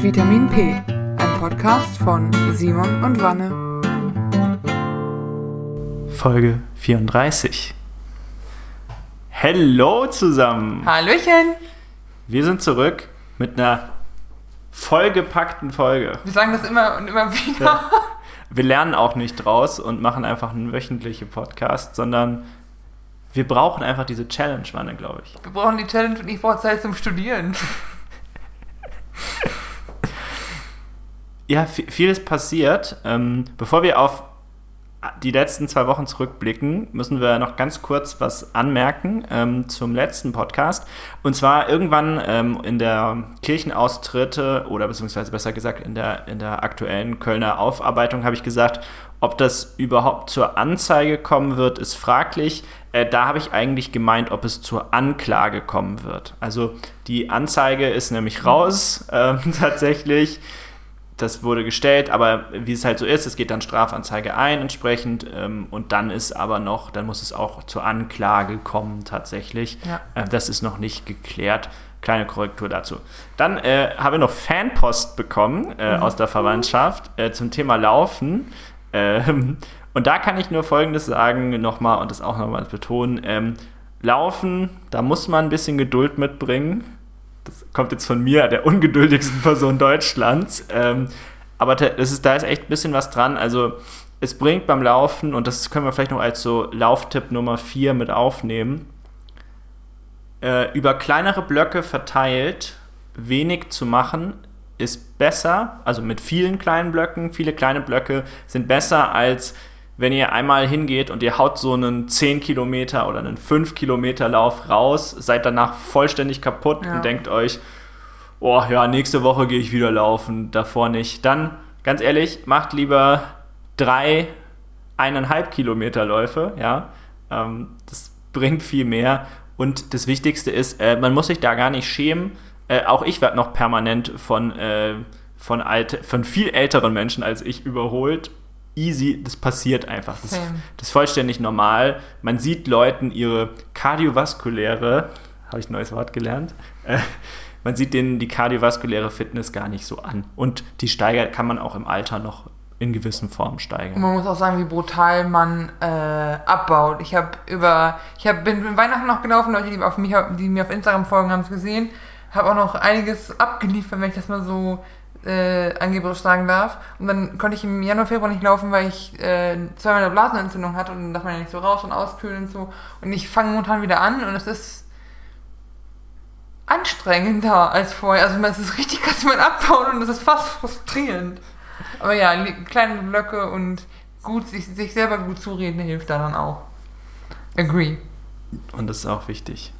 Vitamin P, ein Podcast von Simon und Wanne. Folge 34. Hallo zusammen! Hallöchen! Wir sind zurück mit einer vollgepackten Folge. Wir sagen das immer und immer wieder. Ja. Wir lernen auch nicht draus und machen einfach einen wöchentlichen Podcast, sondern wir brauchen einfach diese Challenge, Wanne, glaube ich. Wir brauchen die Challenge und ich brauche Zeit zum Studieren. ja, vieles passiert. Ähm, bevor wir auf die letzten zwei Wochen zurückblicken, müssen wir noch ganz kurz was anmerken ähm, zum letzten Podcast. Und zwar irgendwann ähm, in der Kirchenaustritte oder beziehungsweise besser gesagt in der, in der aktuellen Kölner Aufarbeitung habe ich gesagt, ob das überhaupt zur Anzeige kommen wird, ist fraglich. Äh, da habe ich eigentlich gemeint, ob es zur Anklage kommen wird. Also die Anzeige ist nämlich raus äh, tatsächlich das wurde gestellt, aber wie es halt so ist, es geht dann Strafanzeige ein entsprechend ähm, und dann ist aber noch, dann muss es auch zur Anklage kommen tatsächlich. Ja. Äh, das ist noch nicht geklärt. Kleine Korrektur dazu. Dann äh, habe ich noch Fanpost bekommen äh, mhm. aus der Verwandtschaft äh, zum Thema Laufen. Ähm, und da kann ich nur Folgendes sagen, nochmal und das auch nochmal betonen. Ähm, Laufen, da muss man ein bisschen Geduld mitbringen das kommt jetzt von mir, der ungeduldigsten Person Deutschlands. Ähm, aber das ist, da ist echt ein bisschen was dran. Also es bringt beim Laufen, und das können wir vielleicht noch als so Lauftipp Nummer 4 mit aufnehmen, äh, über kleinere Blöcke verteilt wenig zu machen, ist besser, also mit vielen kleinen Blöcken, viele kleine Blöcke sind besser als wenn ihr einmal hingeht und ihr haut so einen 10 Kilometer oder einen 5 Kilometer Lauf raus, seid danach vollständig kaputt ja. und denkt euch, oh ja, nächste Woche gehe ich wieder laufen, davor nicht. Dann, ganz ehrlich, macht lieber drei, eineinhalb Kilometer Läufe, ja. Ähm, das bringt viel mehr. Und das Wichtigste ist, äh, man muss sich da gar nicht schämen. Äh, auch ich werde noch permanent von, äh, von, alte, von viel älteren Menschen als ich überholt easy, das passiert einfach. Das, das, ist vollständig normal. Man sieht Leuten ihre kardiovaskuläre, habe ich ein neues Wort gelernt, äh, man sieht denen die kardiovaskuläre Fitness gar nicht so an. Und die steigert kann man auch im Alter noch in gewissen Formen steigern. Man muss auch sagen, wie brutal man äh, abbaut. Ich habe über, ich hab, bin, bin Weihnachten noch gelaufen, Leute, die, auf mich, die mir auf Instagram folgen, haben es gesehen. Habe auch noch einiges abgeliefert, wenn ich das mal so äh, angeblich sagen darf. Und dann konnte ich im Januar, Februar nicht laufen, weil ich äh, zweimal eine Blasenentzündung hatte und dann darf man ja nicht so raus und auskühlen und so. Und ich fange momentan wieder an und es ist anstrengender als vorher. Also es ist richtig krass, man abbaut und es ist fast frustrierend. Aber ja, kleine Blöcke und gut, sich, sich selber gut zureden hilft da dann auch. Agree. Und das ist auch wichtig.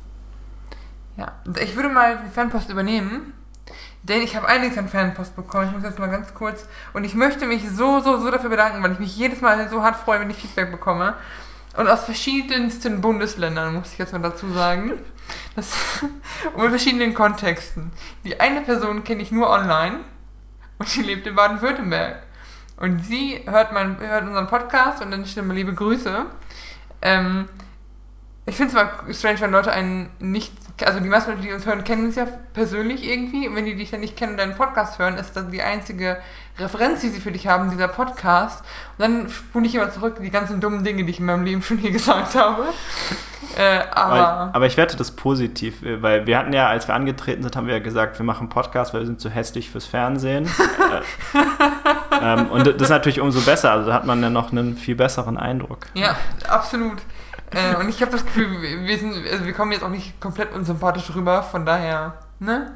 Ja, ich würde mal die Fanpost übernehmen. Denn ich habe einiges an Fanpost bekommen. Ich muss jetzt mal ganz kurz. Und ich möchte mich so, so, so dafür bedanken, weil ich mich jedes Mal so hart freue, wenn ich Feedback bekomme. Und aus verschiedensten Bundesländern, muss ich jetzt mal dazu sagen. Das, und in verschiedenen Kontexten. Die eine Person kenne ich nur online und die lebt in Baden-Württemberg. Und sie hört, mein, hört unseren Podcast und dann stimmen liebe Grüße. Ähm, ich finde es mal strange, wenn Leute einen nicht also die meisten Leute, die uns hören, kennen uns ja persönlich irgendwie. Und wenn die dich dann nicht kennen und deinen Podcast hören, ist das die einzige Referenz, die sie für dich haben, dieser Podcast. Und dann spule ich immer zurück die ganzen dummen Dinge, die ich in meinem Leben schon hier gesagt habe. Äh, aber, aber, ich werte das positiv, äh, weil wir hatten ja, als wir angetreten sind, haben wir ja gesagt, wir machen Podcast, weil wir sind zu hässlich fürs Fernsehen. äh, ähm, und das ist natürlich umso besser. Also da hat man ja noch einen viel besseren Eindruck. Ja, absolut. Äh, und ich habe das Gefühl, wir, sind, also wir kommen jetzt auch nicht komplett unsympathisch rüber, von daher, ne?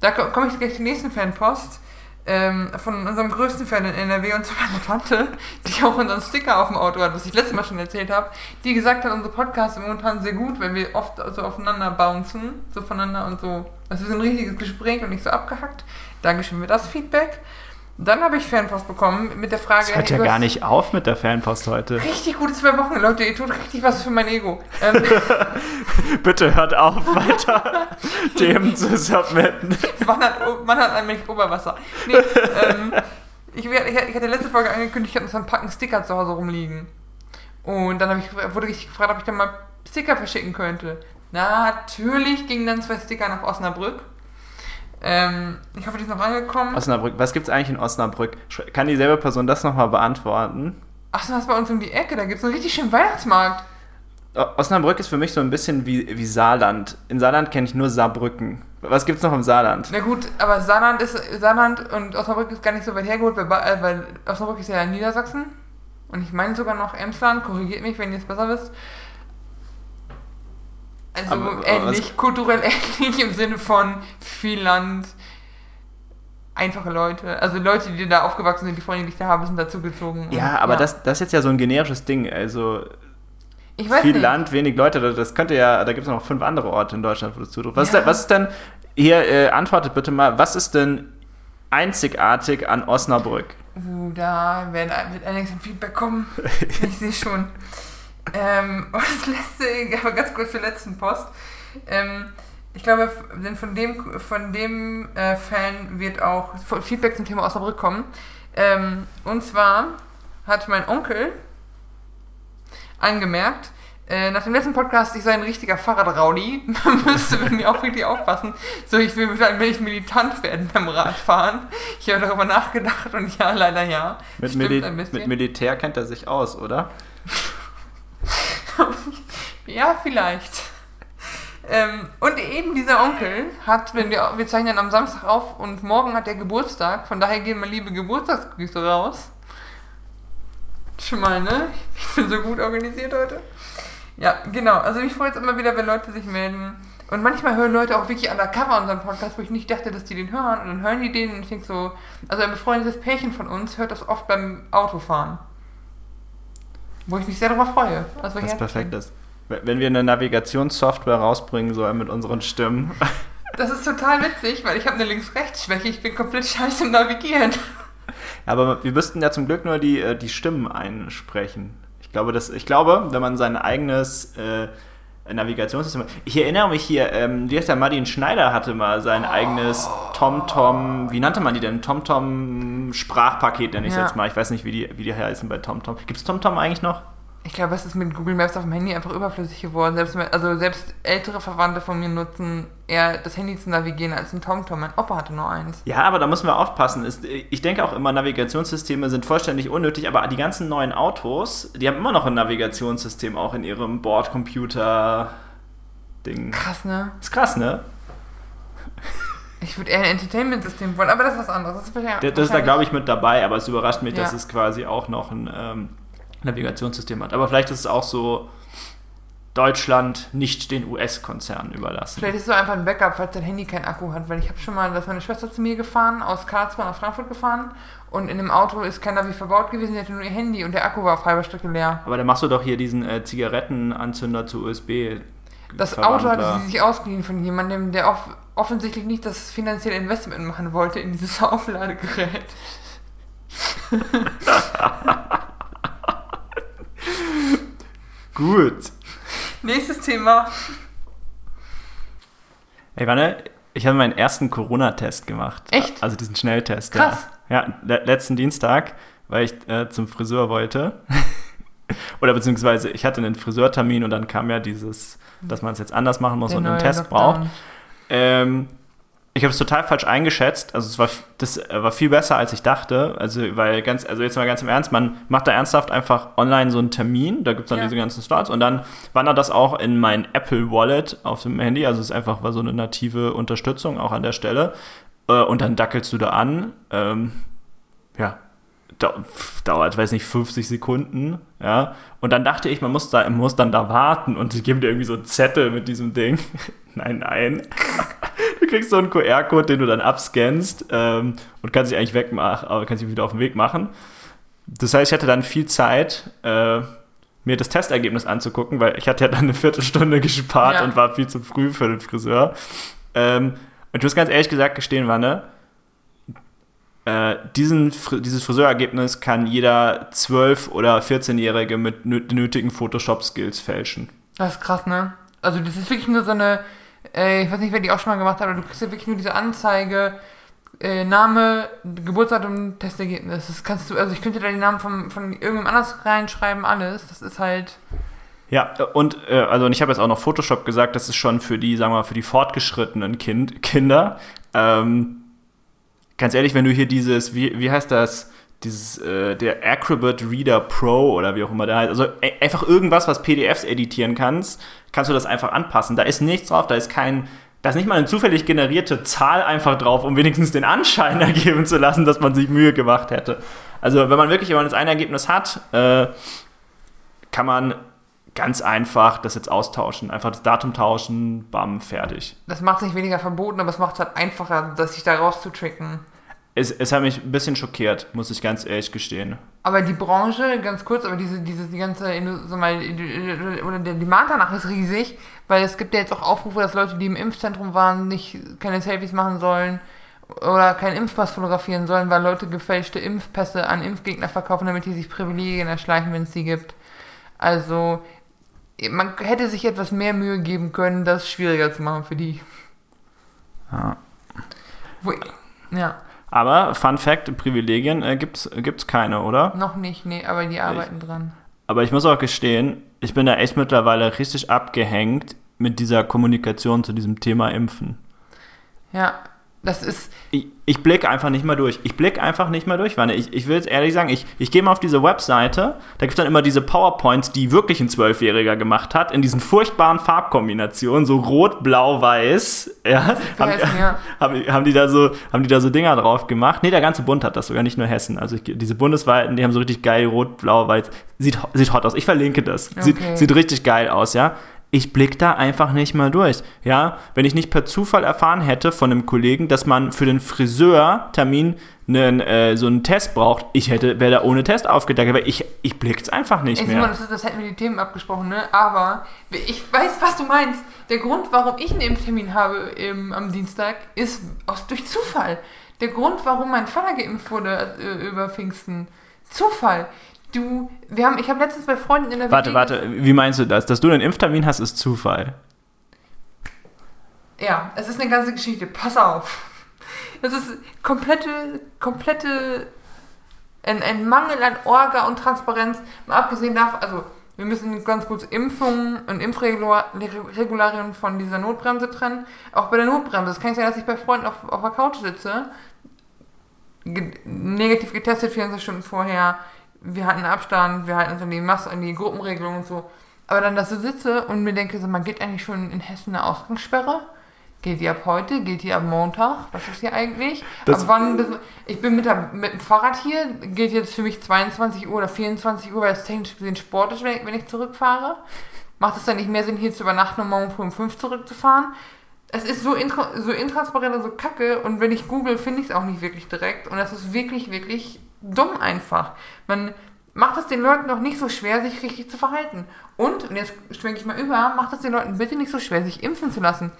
Da komme ich gleich zur nächsten Fanpost. Ähm, von unserem größten Fan in NRW und zu meiner Tante, die auch unseren Sticker auf dem Auto hat, was ich letztes Mal schon erzählt habe, die gesagt hat, unsere Podcasts sind momentan sehr gut, weil wir oft so aufeinander bouncen, so voneinander und so. Also wir sind ein richtiges Gespräch und nicht so abgehackt. Dankeschön für das Feedback. Dann habe ich Fanpost bekommen mit der Frage. Es hört ja gar nicht auf mit der Fanpost heute. Richtig gute zwei Wochen, Leute. Ihr tut richtig was für mein Ego. Ähm, Bitte hört auf, weiter Themen zu submitten. Man hat, man hat nämlich Oberwasser. Nee, ähm, ich, ich, hatte letzte Folge angekündigt, ich habe so ein Packen Sticker zu Hause rumliegen. Und dann ich, wurde ich gefragt, ob ich dann mal Sticker verschicken könnte. Natürlich gingen dann zwei Sticker nach Osnabrück. Ähm, ich hoffe, die ist noch angekommen. Osnabrück. Was gibt es eigentlich in Osnabrück? Kann dieselbe Person das nochmal beantworten? Ach, so, das ist bei uns um die Ecke. Da gibt es einen richtig schönen Weihnachtsmarkt. Osnabrück ist für mich so ein bisschen wie, wie Saarland. In Saarland kenne ich nur Saarbrücken. Was gibt's noch im Saarland? Na gut, aber Saarland, ist, Saarland und Osnabrück ist gar nicht so weit hergeholt, weil, äh, weil Osnabrück ist ja in Niedersachsen. Und ich meine sogar noch Emsland. Korrigiert mich, wenn ihr es besser wisst. Also Aber- ähnlich, kulturell ähnlich im Sinne von viel Land, einfache Leute. Also Leute, die da aufgewachsen sind, die Freunde, die ich da habe, sind dazugezogen. Ja, aber Das, das ist jetzt ja so ein generisches Ding. Also viel nicht. Land, wenig Leute. das- könnte ja, da gibt es noch fünf andere Orte in Deutschland, wo das zutrifft. Was, ist Ja. denn, was ist denn, hier, äh, antwortet bitte mal, was ist denn einzigartig an Osnabrück? Uh, da werden, wird einiges an Feedback kommen. ich sehe schon. Ähm, und das letzte, aber ganz kurz zur letzten Post. Ähm, ich glaube, denn von dem, von dem äh, Fan wird auch Feedback zum Thema Osnabrück kommen. Ähm, und zwar hat mein Onkel angemerkt, äh, nach dem letzten Podcast, ich sei ein richtiger Fahrradraudi. Man müsste mit mir auch richtig aufpassen. So, ich will ein wenig militant werden beim Radfahren. Ich habe darüber nachgedacht und ja, leider ja. Mit, Mili mit Militär kennt er sich aus, oder? Ja, vielleicht. Ähm, und eben dieser Onkel hat, wenn wir, wir zeichnen am Samstag auf und morgen hat er Geburtstag, von daher gehen mal liebe Geburtstagsgrüße raus. Schon mal, ne? Ich bin so gut organisiert heute. Ja, genau. Also mich freut es immer wieder, wenn Leute sich melden. Und manchmal hören Leute auch wirklich undercover unseren Podcast, wo ich nicht dachte, dass die den hören. Und dann hören die den und ich denke so, also ein befreundetes Pärchen von uns hört das oft beim Autofahren. Wo ich mich sehr darüber freue. Was herzlich- perfekt ist. Wenn wenn wir eine Navigationssoftware rausbringen sollen mit unseren Stimmen. Das ist total witzig, weil ich habe eine Links-Rechts-Schwäche. Ich bin komplett scheiße im Navigieren. Aber wir müssten ja zum Glück nur die, äh, die Stimmen einsprechen. Ich glaube, das, ich glaube, wenn man sein eigenes äh, Navigationssystem. Ich erinnere mich hier, ähm, wie heißt der Martin Schneider hatte mal sein eigenes TomTom, wie nannte man die denn? TomTom Sprachpaket nenne ich Ja. jetzt mal. Ich weiß nicht, wie die, wie die heißen bei TomTom. Gibt es TomTom eigentlich noch? Ich glaube, es ist mit Google Maps auf dem Handy einfach überflüssig geworden. Selbst, also selbst ältere Verwandte von mir nutzen eher das Handy zu navigieren als ein TomTom. Mein Opa hatte nur eins. Ja, aber da müssen wir aufpassen. Ich denke auch immer, Navigationssysteme sind vollständig unnötig, aber die ganzen neuen Autos, die haben immer noch ein Navigationssystem auch in ihrem Bordcomputer-Ding. Krass, ne? Ist krass, ne? Ich würde eher ein Entertainment-System wollen, aber das ist was anderes. Das ist, Das, ist da, glaube ich, mit dabei, aber es überrascht mich, dass Ja. es quasi auch noch ein ähm, Navigationssystem hat. Aber vielleicht ist es auch so Deutschland nicht den US-Konzernen überlassen. Vielleicht ist es so einfach ein Backup, falls dein Handy keinen Akku hat. Weil ich habe schon mal, da ist meine Schwester zu mir gefahren, aus Karlsruhe nach Frankfurt gefahren. Und in dem Auto ist kein Navi verbaut gewesen, sie hatte nur ihr Handy und der Akku war auf halber Strecke leer. Aber dann machst du doch hier diesen äh, Zigarettenanzünder zu USB. Das Auto hatte sie sich ausgeliehen von jemandem, der off offensichtlich nicht das finanzielle Investment machen wollte in dieses Aufladegerät. Gut. Nächstes Thema. Ey, Wanne, ich habe meinen ersten Corona-Test gemacht. Echt? Also diesen Schnelltest. Krass. Ja, ja le letzten Dienstag, weil ich äh, zum Friseur wollte. Oder beziehungsweise ich hatte einen Friseurtermin und dann kam ja dieses, dass man es jetzt anders machen muss Der und einen Test Lockdown. braucht. Ähm, ich habe es total falsch eingeschätzt. Also es war, das äh, war viel besser, als ich dachte. Also, weil ganz, also jetzt mal ganz im Ernst, man macht da ernsthaft einfach online so einen Termin, da gibt es dann Ja. diese ganzen Slots und dann wandert das auch in mein Apple Wallet auf dem Handy. Also es ist einfach war so eine native Unterstützung auch an der Stelle. Äh, und dann dackelst du da an. Ähm, ja, dau dauert, weiß nicht, 50 Sekunden, ja. Und dann dachte ich, man muss da, man muss dann da warten und sie geben dir irgendwie so einen Zettel mit diesem Ding. nein, nein. Du kriegst so einen QR-Code, den du dann abscannst ähm, und kannst dich eigentlich wegmachen, aber kannst dich wieder auf den Weg machen. Das heißt, ich hatte dann viel Zeit, äh, mir das Testergebnis anzugucken, weil ich hatte ja dann eine Viertelstunde gespart Ja. und war viel zu früh für den Friseur. Ähm, und ich muss ganz ehrlich gesagt gestehen, Wanne, äh, diesen, dieses Friseurergebnis kann jeder 12- oder 14-Jährige mit nötigen Photoshop-Skills fälschen. Das ist krass, ne? Also das ist wirklich nur so eine, äh, ich weiß nicht, wer die auch schon mal gemacht hat, aber du kriegst ja wirklich nur diese Anzeige, äh, Name, Geburtsdatum, Testergebnis. Das kannst du, also ich könnte da den Namen von, von irgendjemand anders reinschreiben, alles. Das ist halt, Ja, und äh, also und ich habe jetzt auch noch Photoshop gesagt, das ist schon für die, sagen wir mal, für die fortgeschrittenen kind, Kinder. Ähm, ganz ehrlich, wenn du hier dieses, wie, wie heißt das, dieses, äh, der Acrobat Reader Pro oder wie auch immer der heißt, also e einfach irgendwas, was PDFs editieren kannst, kannst du das einfach anpassen. Da ist nichts drauf, da ist kein, da ist nicht mal eine zufällig generierte Zahl einfach drauf, um wenigstens den Anschein ergeben zu lassen, dass man sich Mühe gemacht hätte. Also wenn man wirklich immer das eine Ergebnis hat, äh, kann man ganz einfach das jetzt austauschen. Einfach das Datum tauschen, bam, fertig. Das macht es nicht weniger verboten, aber es macht es halt einfacher, das sich da rauszutricken. Es, es hat mich ein bisschen schockiert, muss ich ganz ehrlich gestehen. Aber die Branche, ganz kurz, aber diese, diese die ganze, so mal, oder der Demand danach ist riesig, weil es gibt ja jetzt auch Aufrufe, dass Leute, die im Impfzentrum waren, nicht keine Selfies machen sollen oder keinen Impfpass fotografieren sollen, weil Leute gefälschte Impfpässe an Impfgegner verkaufen, damit die sich Privilegien erschleichen, wenn es die gibt. Also man hätte sich etwas mehr Mühe geben können, das schwieriger zu machen für die. Ja. Wo, ja. Aber Fun Fact, Privilegien äh, gibt es keine, oder? Noch nicht, nee, aber die arbeiten ich, dran. Aber ich muss auch gestehen, ich bin da echt mittlerweile richtig abgehängt mit dieser Kommunikation zu diesem Thema Impfen. Ja, das ist. Ich, ich blicke einfach nicht mal durch. Ich blicke einfach nicht mal durch, Wanne. Ich, ich will jetzt ehrlich sagen, ich, ich gehe mal auf diese Webseite, da gibt es dann immer diese PowerPoints, die wirklich ein Zwölfjähriger gemacht hat, in diesen furchtbaren Farbkombinationen, so rot, blau, weiß. Ja, haben, ja. haben, haben, die da so, haben die da so Dinger drauf gemacht? Nee, der ganze Bund hat das sogar, nicht nur Hessen. Also ich, diese bundesweiten, die haben so richtig geil rot, blau, weiß. Sieht, sieht hot aus. Ich verlinke das. Okay. Sieht, sieht richtig geil aus, ja ich blick da einfach nicht mal durch. Ja, wenn ich nicht per Zufall erfahren hätte von einem Kollegen, dass man für den Friseurtermin einen, äh, so einen Test braucht, ich hätte, wäre da ohne Test aufgedeckt, aber ich, ich blick's einfach nicht ich mehr. Simon, das, das hätten wir die Themen abgesprochen, ne? Aber ich weiß, was du meinst. Der Grund, warum ich einen Impftermin habe im, am Dienstag, ist aus, durch Zufall. Der Grund, warum mein Vater geimpft wurde äh, über Pfingsten, Zufall. Du, wir haben, ich habe letztens bei Freunden in der Warte, WG warte, wie meinst du das? Dass du einen Impftermin hast, ist Zufall. Ja, es ist eine ganze Geschichte. Pass auf. Das ist komplette, komplette, ein, ein Mangel an Orga und Transparenz. Mal abgesehen davon, also wir müssen ganz kurz Impfungen und Impfregularien von dieser Notbremse trennen. Auch bei der Notbremse. Es kann sein, dass ich bei Freunden auf, auf der Couch sitze, negativ getestet 24 Stunden vorher, wir hatten Abstand, wir halten uns an die Masse, an die Gruppenregelung und so. Aber dann, dass ich sitze und mir denke, so, man geht eigentlich schon in Hessen eine Ausgangssperre. Geht die ab heute? Geht die ab Montag? Was ist hier eigentlich? Das ab wann? Das, ich bin mit, der, mit dem Fahrrad hier. Geht jetzt für mich 22 Uhr oder 24 Uhr, weil es technisch gesehen Sport ist, wenn ich, wenn ich zurückfahre. Macht es dann nicht mehr Sinn, hier zu übernachten und morgen früh um 5 zurückzufahren? Es ist so, intra, so intransparent und so kacke und wenn ich google, finde ich es auch nicht wirklich direkt. Und das ist wirklich, wirklich dumm einfach. Man macht es den Leuten doch nicht so schwer, sich richtig zu verhalten. Und, und jetzt schwenke ich mal über, macht es den Leuten bitte nicht so schwer, sich impfen zu lassen.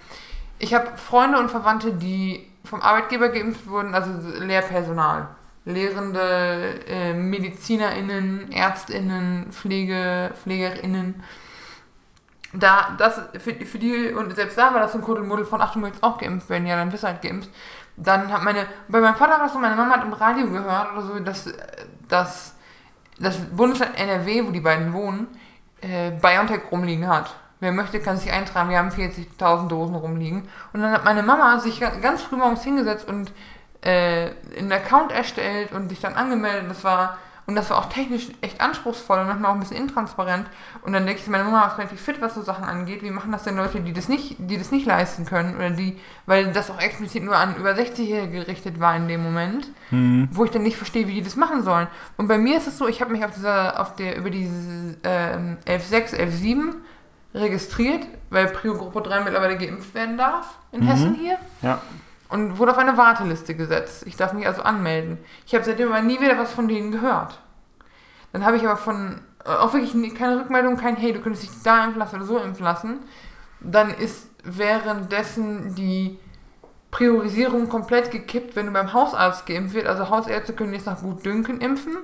Ich habe Freunde und Verwandte, die vom Arbeitgeber geimpft wurden, also Lehrpersonal. Lehrende, äh, MedizinerInnen, ÄrztInnen, Pflege, PflegerInnen. Da, das, für, für die, und selbst da war das ein Kuddelmuddel von, ach, du möchtest auch geimpft werden, ja, dann bist du halt geimpft dann hat meine, bei meinem Vater war es so, meine Mama hat im Radio gehört oder so, dass, dass das Bundesland NRW, wo die beiden wohnen, äh, BioNTech rumliegen hat. Wer möchte, kann sich eintragen. Wir haben 40.000 Dosen rumliegen. Und dann hat meine Mama sich ganz früh morgens hingesetzt und äh, einen Account erstellt und sich dann angemeldet. Das war und das war auch technisch echt anspruchsvoll und manchmal auch ein bisschen intransparent. Und dann denke ich, meine Mama ist relativ fit, was so Sachen angeht. Wie machen das denn Leute, die das nicht, die das nicht leisten können? Oder die, weil das auch explizit nur an über 60-Jährige gerichtet war in dem Moment, mhm. wo ich dann nicht verstehe, wie die das machen sollen. Und bei mir ist es so, ich habe mich auf dieser, auf der, über diese ähm, 11.6, 11.7 registriert, weil Prio-Gruppe 3 mittlerweile geimpft werden darf in mhm. Hessen hier. Ja und wurde auf eine Warteliste gesetzt. Ich darf mich also anmelden. Ich habe seitdem aber nie wieder was von denen gehört. Dann habe ich aber von, äh, auch wirklich keine Rückmeldung, kein Hey, du könntest dich da impfen lassen oder so impfen lassen. Dann ist währenddessen die Priorisierung komplett gekippt, wenn du beim Hausarzt geimpft wird. Also Hausärzte können jetzt nach Gutdünken impfen.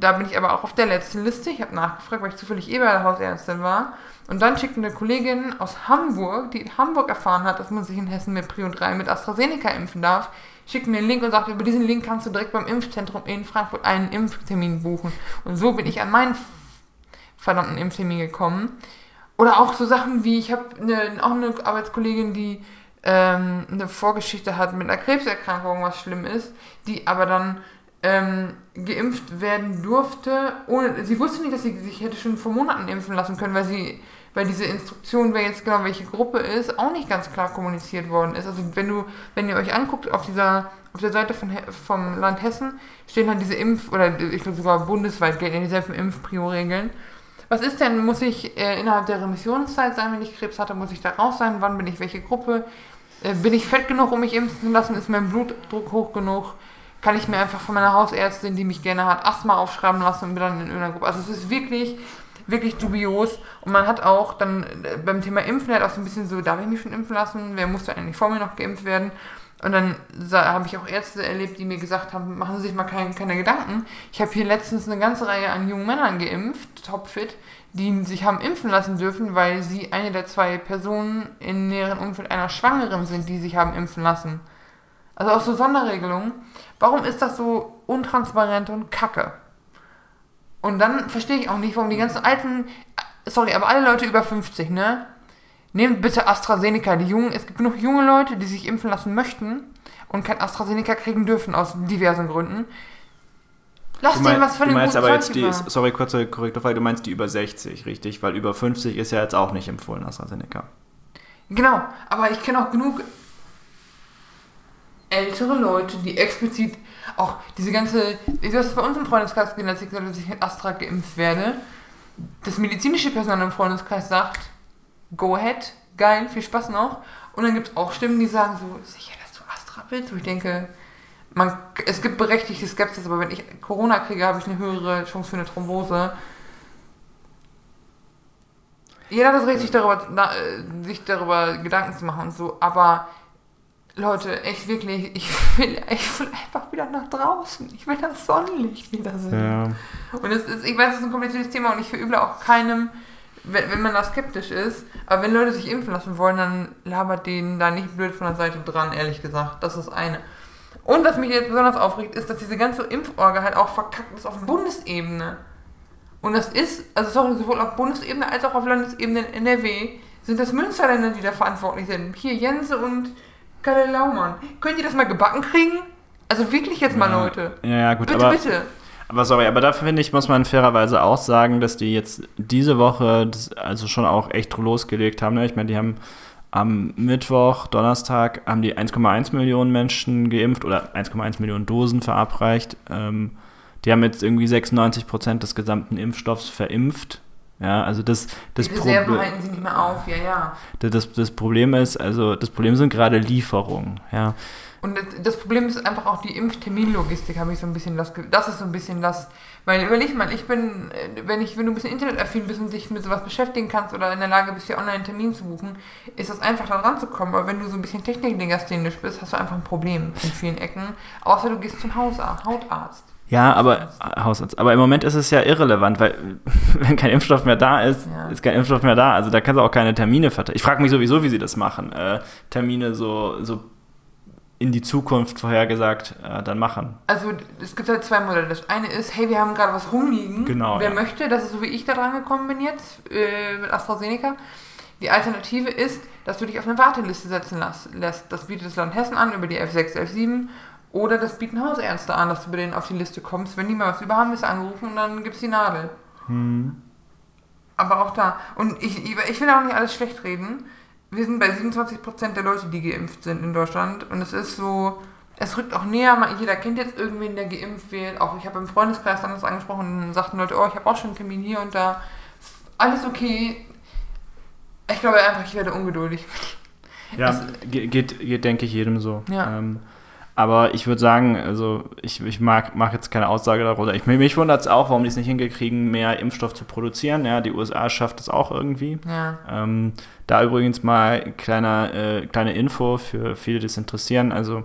Da bin ich aber auch auf der letzten Liste. Ich habe nachgefragt, weil ich zufällig eh bei der Hausärztin war. Und dann schickt eine Kollegin aus Hamburg, die in Hamburg erfahren hat, dass man sich in Hessen mit Prio 3 mit AstraZeneca impfen darf, schickt mir einen Link und sagt, über diesen Link kannst du direkt beim Impfzentrum in Frankfurt einen Impftermin buchen. Und so bin ich an meinen verdammten Impftermin gekommen. Oder auch so Sachen wie, ich habe auch eine Arbeitskollegin, die ähm, eine Vorgeschichte hat mit einer Krebserkrankung, was schlimm ist, die aber dann ähm, geimpft werden durfte, ohne, sie wusste nicht, dass sie sich hätte schon vor Monaten impfen lassen können, weil sie, weil diese Instruktion, wer jetzt genau welche Gruppe ist, auch nicht ganz klar kommuniziert worden ist. Also wenn du, wenn ihr euch anguckt auf dieser, auf der Seite von, vom Land Hessen, stehen dann diese Impf- oder ich glaube sogar bundesweit gelten dieselben Impfprio-Regeln. Was ist denn, muss ich äh, innerhalb der Remissionszeit sein, wenn ich Krebs hatte, muss ich da raus sein, wann bin ich welche Gruppe, äh, bin ich fett genug, um mich impfen zu lassen, ist mein Blutdruck hoch genug, kann ich mir einfach von meiner Hausärztin, die mich gerne hat, Asthma aufschreiben lassen und bin dann in irgendeiner Gruppe. Also es ist wirklich, wirklich dubios. Und man hat auch dann äh, beim Thema Impfen halt auch so ein bisschen so, darf ich mich schon impfen lassen? Wer musste eigentlich vor mir noch geimpft werden? Und dann habe ich auch Ärzte erlebt, die mir gesagt haben, machen Sie sich mal keine, keine Gedanken. Ich habe hier letztens eine ganze Reihe an jungen Männern geimpft, topfit, die sich haben impfen lassen dürfen, weil sie eine der zwei Personen in näheren Umfeld einer Schwangeren sind, die sich haben impfen lassen. Also auch so Sonderregelungen. Warum ist das so untransparent und kacke? Und dann verstehe ich auch nicht, warum die ganzen alten, sorry, aber alle Leute über 50, ne? Nehmt bitte AstraZeneca. Die Jungen, es gibt genug junge Leute, die sich impfen lassen möchten und kein AstraZeneca kriegen dürfen aus diversen Gründen. Lass du denen was von dem Du meinst aber jetzt die, sorry, kurze Korrekturfrage, du meinst die über 60, richtig? Weil über 50 ist ja jetzt auch nicht empfohlen, AstraZeneca. Genau, aber ich kenne auch genug ältere Leute, die explizit auch diese ganze, du hast es bei uns im Freundeskreis gesehen, als ich gesagt habe, dass ich mit Astra geimpft werde. Das medizinische Personal im Freundeskreis sagt, go ahead, geil, viel Spaß noch. Und dann gibt es auch Stimmen, die sagen so, sicher, dass du Astra willst? Wo ich denke, man, es gibt berechtigte Skepsis, aber wenn ich Corona kriege, habe ich eine höhere Chance für eine Thrombose. Jeder hat das Recht, sich darüber, äh, sich darüber Gedanken zu machen und so, aber Leute, echt wirklich, ich will, ich will einfach wieder nach draußen. Ich will das Sonnenlicht wieder sehen. Ja. Und es ist, ich weiß, es ist ein kompliziertes Thema und ich verüble auch keinem, wenn, wenn man da skeptisch ist. Aber wenn Leute sich impfen lassen wollen, dann labert denen da nicht blöd von der Seite dran, ehrlich gesagt. Das ist eine. Und was mich jetzt besonders aufregt, ist, dass diese ganze Impforga halt auch verkackt ist auf Bundesebene. Und das ist, also sorry, sowohl auf Bundesebene als auch auf Landesebene in NRW sind das Münsterländer, die da verantwortlich sind. Hier Jense und Kalle Laumann. Könnt ihr das mal gebacken kriegen? Also wirklich jetzt mal, Leute. Ja, ja, gut, bitte, aber, bitte. Aber sorry, aber dafür finde ich, muss man fairerweise auch sagen, dass die jetzt diese Woche das also schon auch echt losgelegt haben. Ne? Ich meine, die haben am Mittwoch, Donnerstag, haben die 1,1 Millionen Menschen geimpft oder 1,1 Millionen Dosen verabreicht. Ähm, die haben jetzt irgendwie 96 Prozent des gesamten Impfstoffs verimpft. Ja, also das, das Die Reserven halten sie nicht mehr auf, ja, ja. Das, das Problem ist, also das Problem sind gerade Lieferungen, ja. Und das Problem ist einfach auch die Impfterminlogistik, habe ich so ein bisschen das, das ist so ein bisschen das, weil überleg mal, ich bin, äh, wenn ich, wenn du ein bisschen internetaffin bist und dich mit sowas beschäftigen kannst oder in der Lage bist, hier online einen Termin zu buchen, ist das einfach da ranzukommen. Aber wenn du so ein bisschen techniklegasthenisch bist, hast du einfach ein Problem in vielen Ecken. Außer du gehst zum Hausarzt, Hautarzt. Ja, aber Hausarzt. Aber im Moment ist es ja irrelevant, weil wenn kein Impfstoff mehr da ist, ja. ist kein Impfstoff mehr da. Also da kannst du auch keine Termine verteilen. Ich frage mich sowieso, wie sie das machen. Äh, Termine so, so in die Zukunft vorhergesagt äh, dann machen. Also es gibt halt zwei Modelle. Das eine ist, hey, wir haben gerade was rumliegen. Genau. Wer ja. möchte, das ist so wie ich da dran gekommen bin jetzt äh, mit AstraZeneca. Die Alternative ist, dass du dich auf eine Warteliste setzen lässt. Das bietet das Land Hessen an über die F6, F7 oder das bieten Hausärzte an, dass du bei denen auf die Liste kommst. Wenn die mal was über haben, wirst du angerufen und dann gibt's die Nadel. Hm. Aber auch da. Und ich, ich will auch nicht alles schlecht reden. Wir sind bei 27% der Leute, die geimpft sind in Deutschland. Und es ist so, es rückt auch näher. Jeder kennt jetzt irgendwen, der geimpft wird. Auch ich habe im Freundeskreis dann das angesprochen und sagten Leute, oh, ich habe auch schon einen Termin hier und da. Alles okay. Ich glaube einfach, ich werde ungeduldig. Ja, es, geht, geht, denke ich, jedem so. Ja. Ähm, aber ich würde sagen, also ich, ich mag, mag jetzt keine Aussage darüber. Ich, mich wundert es auch, warum die es nicht hingekriegen, mehr Impfstoff zu produzieren. Ja, die USA schafft es auch irgendwie. Ja. Ähm, da übrigens mal kleiner, äh, kleine Info für viele, die es interessieren. Also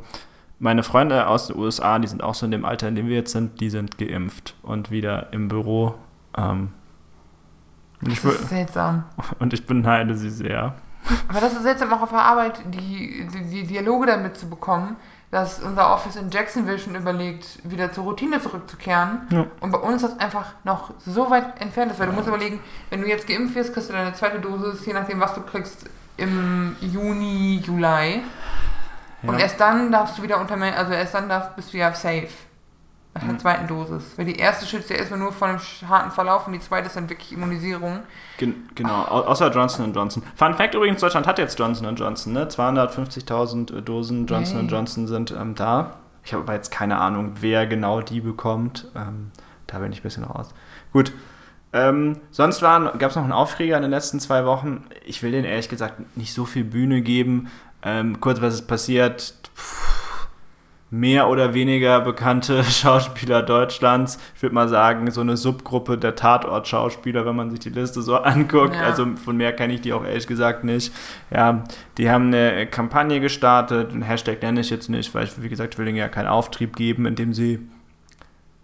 meine Freunde aus den USA, die sind auch so in dem Alter, in dem wir jetzt sind, die sind geimpft und wieder im Büro. Ähm, das ist seltsam. Und ich beneide sie sehr. Aber das ist seltsam auch auf der Arbeit, die, die, die Dialoge damit zu bekommen dass unser Office in Jacksonville schon überlegt, wieder zur Routine zurückzukehren. Ja. Und bei uns das einfach noch so weit entfernt ist, weil du musst überlegen, wenn du jetzt geimpft wirst, kriegst du deine zweite Dosis, je nachdem, was du kriegst, im Juni, Juli. Und Ja. erst dann darfst du wieder unter, also erst dann darfst, bist du ja safe. Nach der zweiten Dosis. Weil die erste schützt ja erstmal nur vor einem harten Verlauf und die zweite ist dann wirklich Immunisierung. Gen genau, au außer Johnson Johnson. Fun Fact übrigens, Deutschland hat jetzt Johnson Johnson, ne? 250.000 Dosen Johnson Yay. Johnson sind ähm, da. Ich habe aber jetzt keine Ahnung, wer genau die bekommt. Ähm, da bin ich ein bisschen raus. Gut. Ähm, sonst gab es noch einen Aufreger in den letzten zwei Wochen. Ich will denen ehrlich gesagt nicht so viel Bühne geben. Ähm, kurz, was ist passiert? Puh, mehr oder weniger bekannte Schauspieler Deutschlands. Ich würde mal sagen, so eine Subgruppe der Tatort-Schauspieler, wenn man sich die Liste so anguckt. Ja. Also von mehr kenne ich die auch ehrlich gesagt nicht. Ja, die haben eine Kampagne gestartet. Einen Hashtag nenne ich jetzt nicht, weil ich, wie gesagt, ich will denen ja keinen Auftrieb geben, indem sie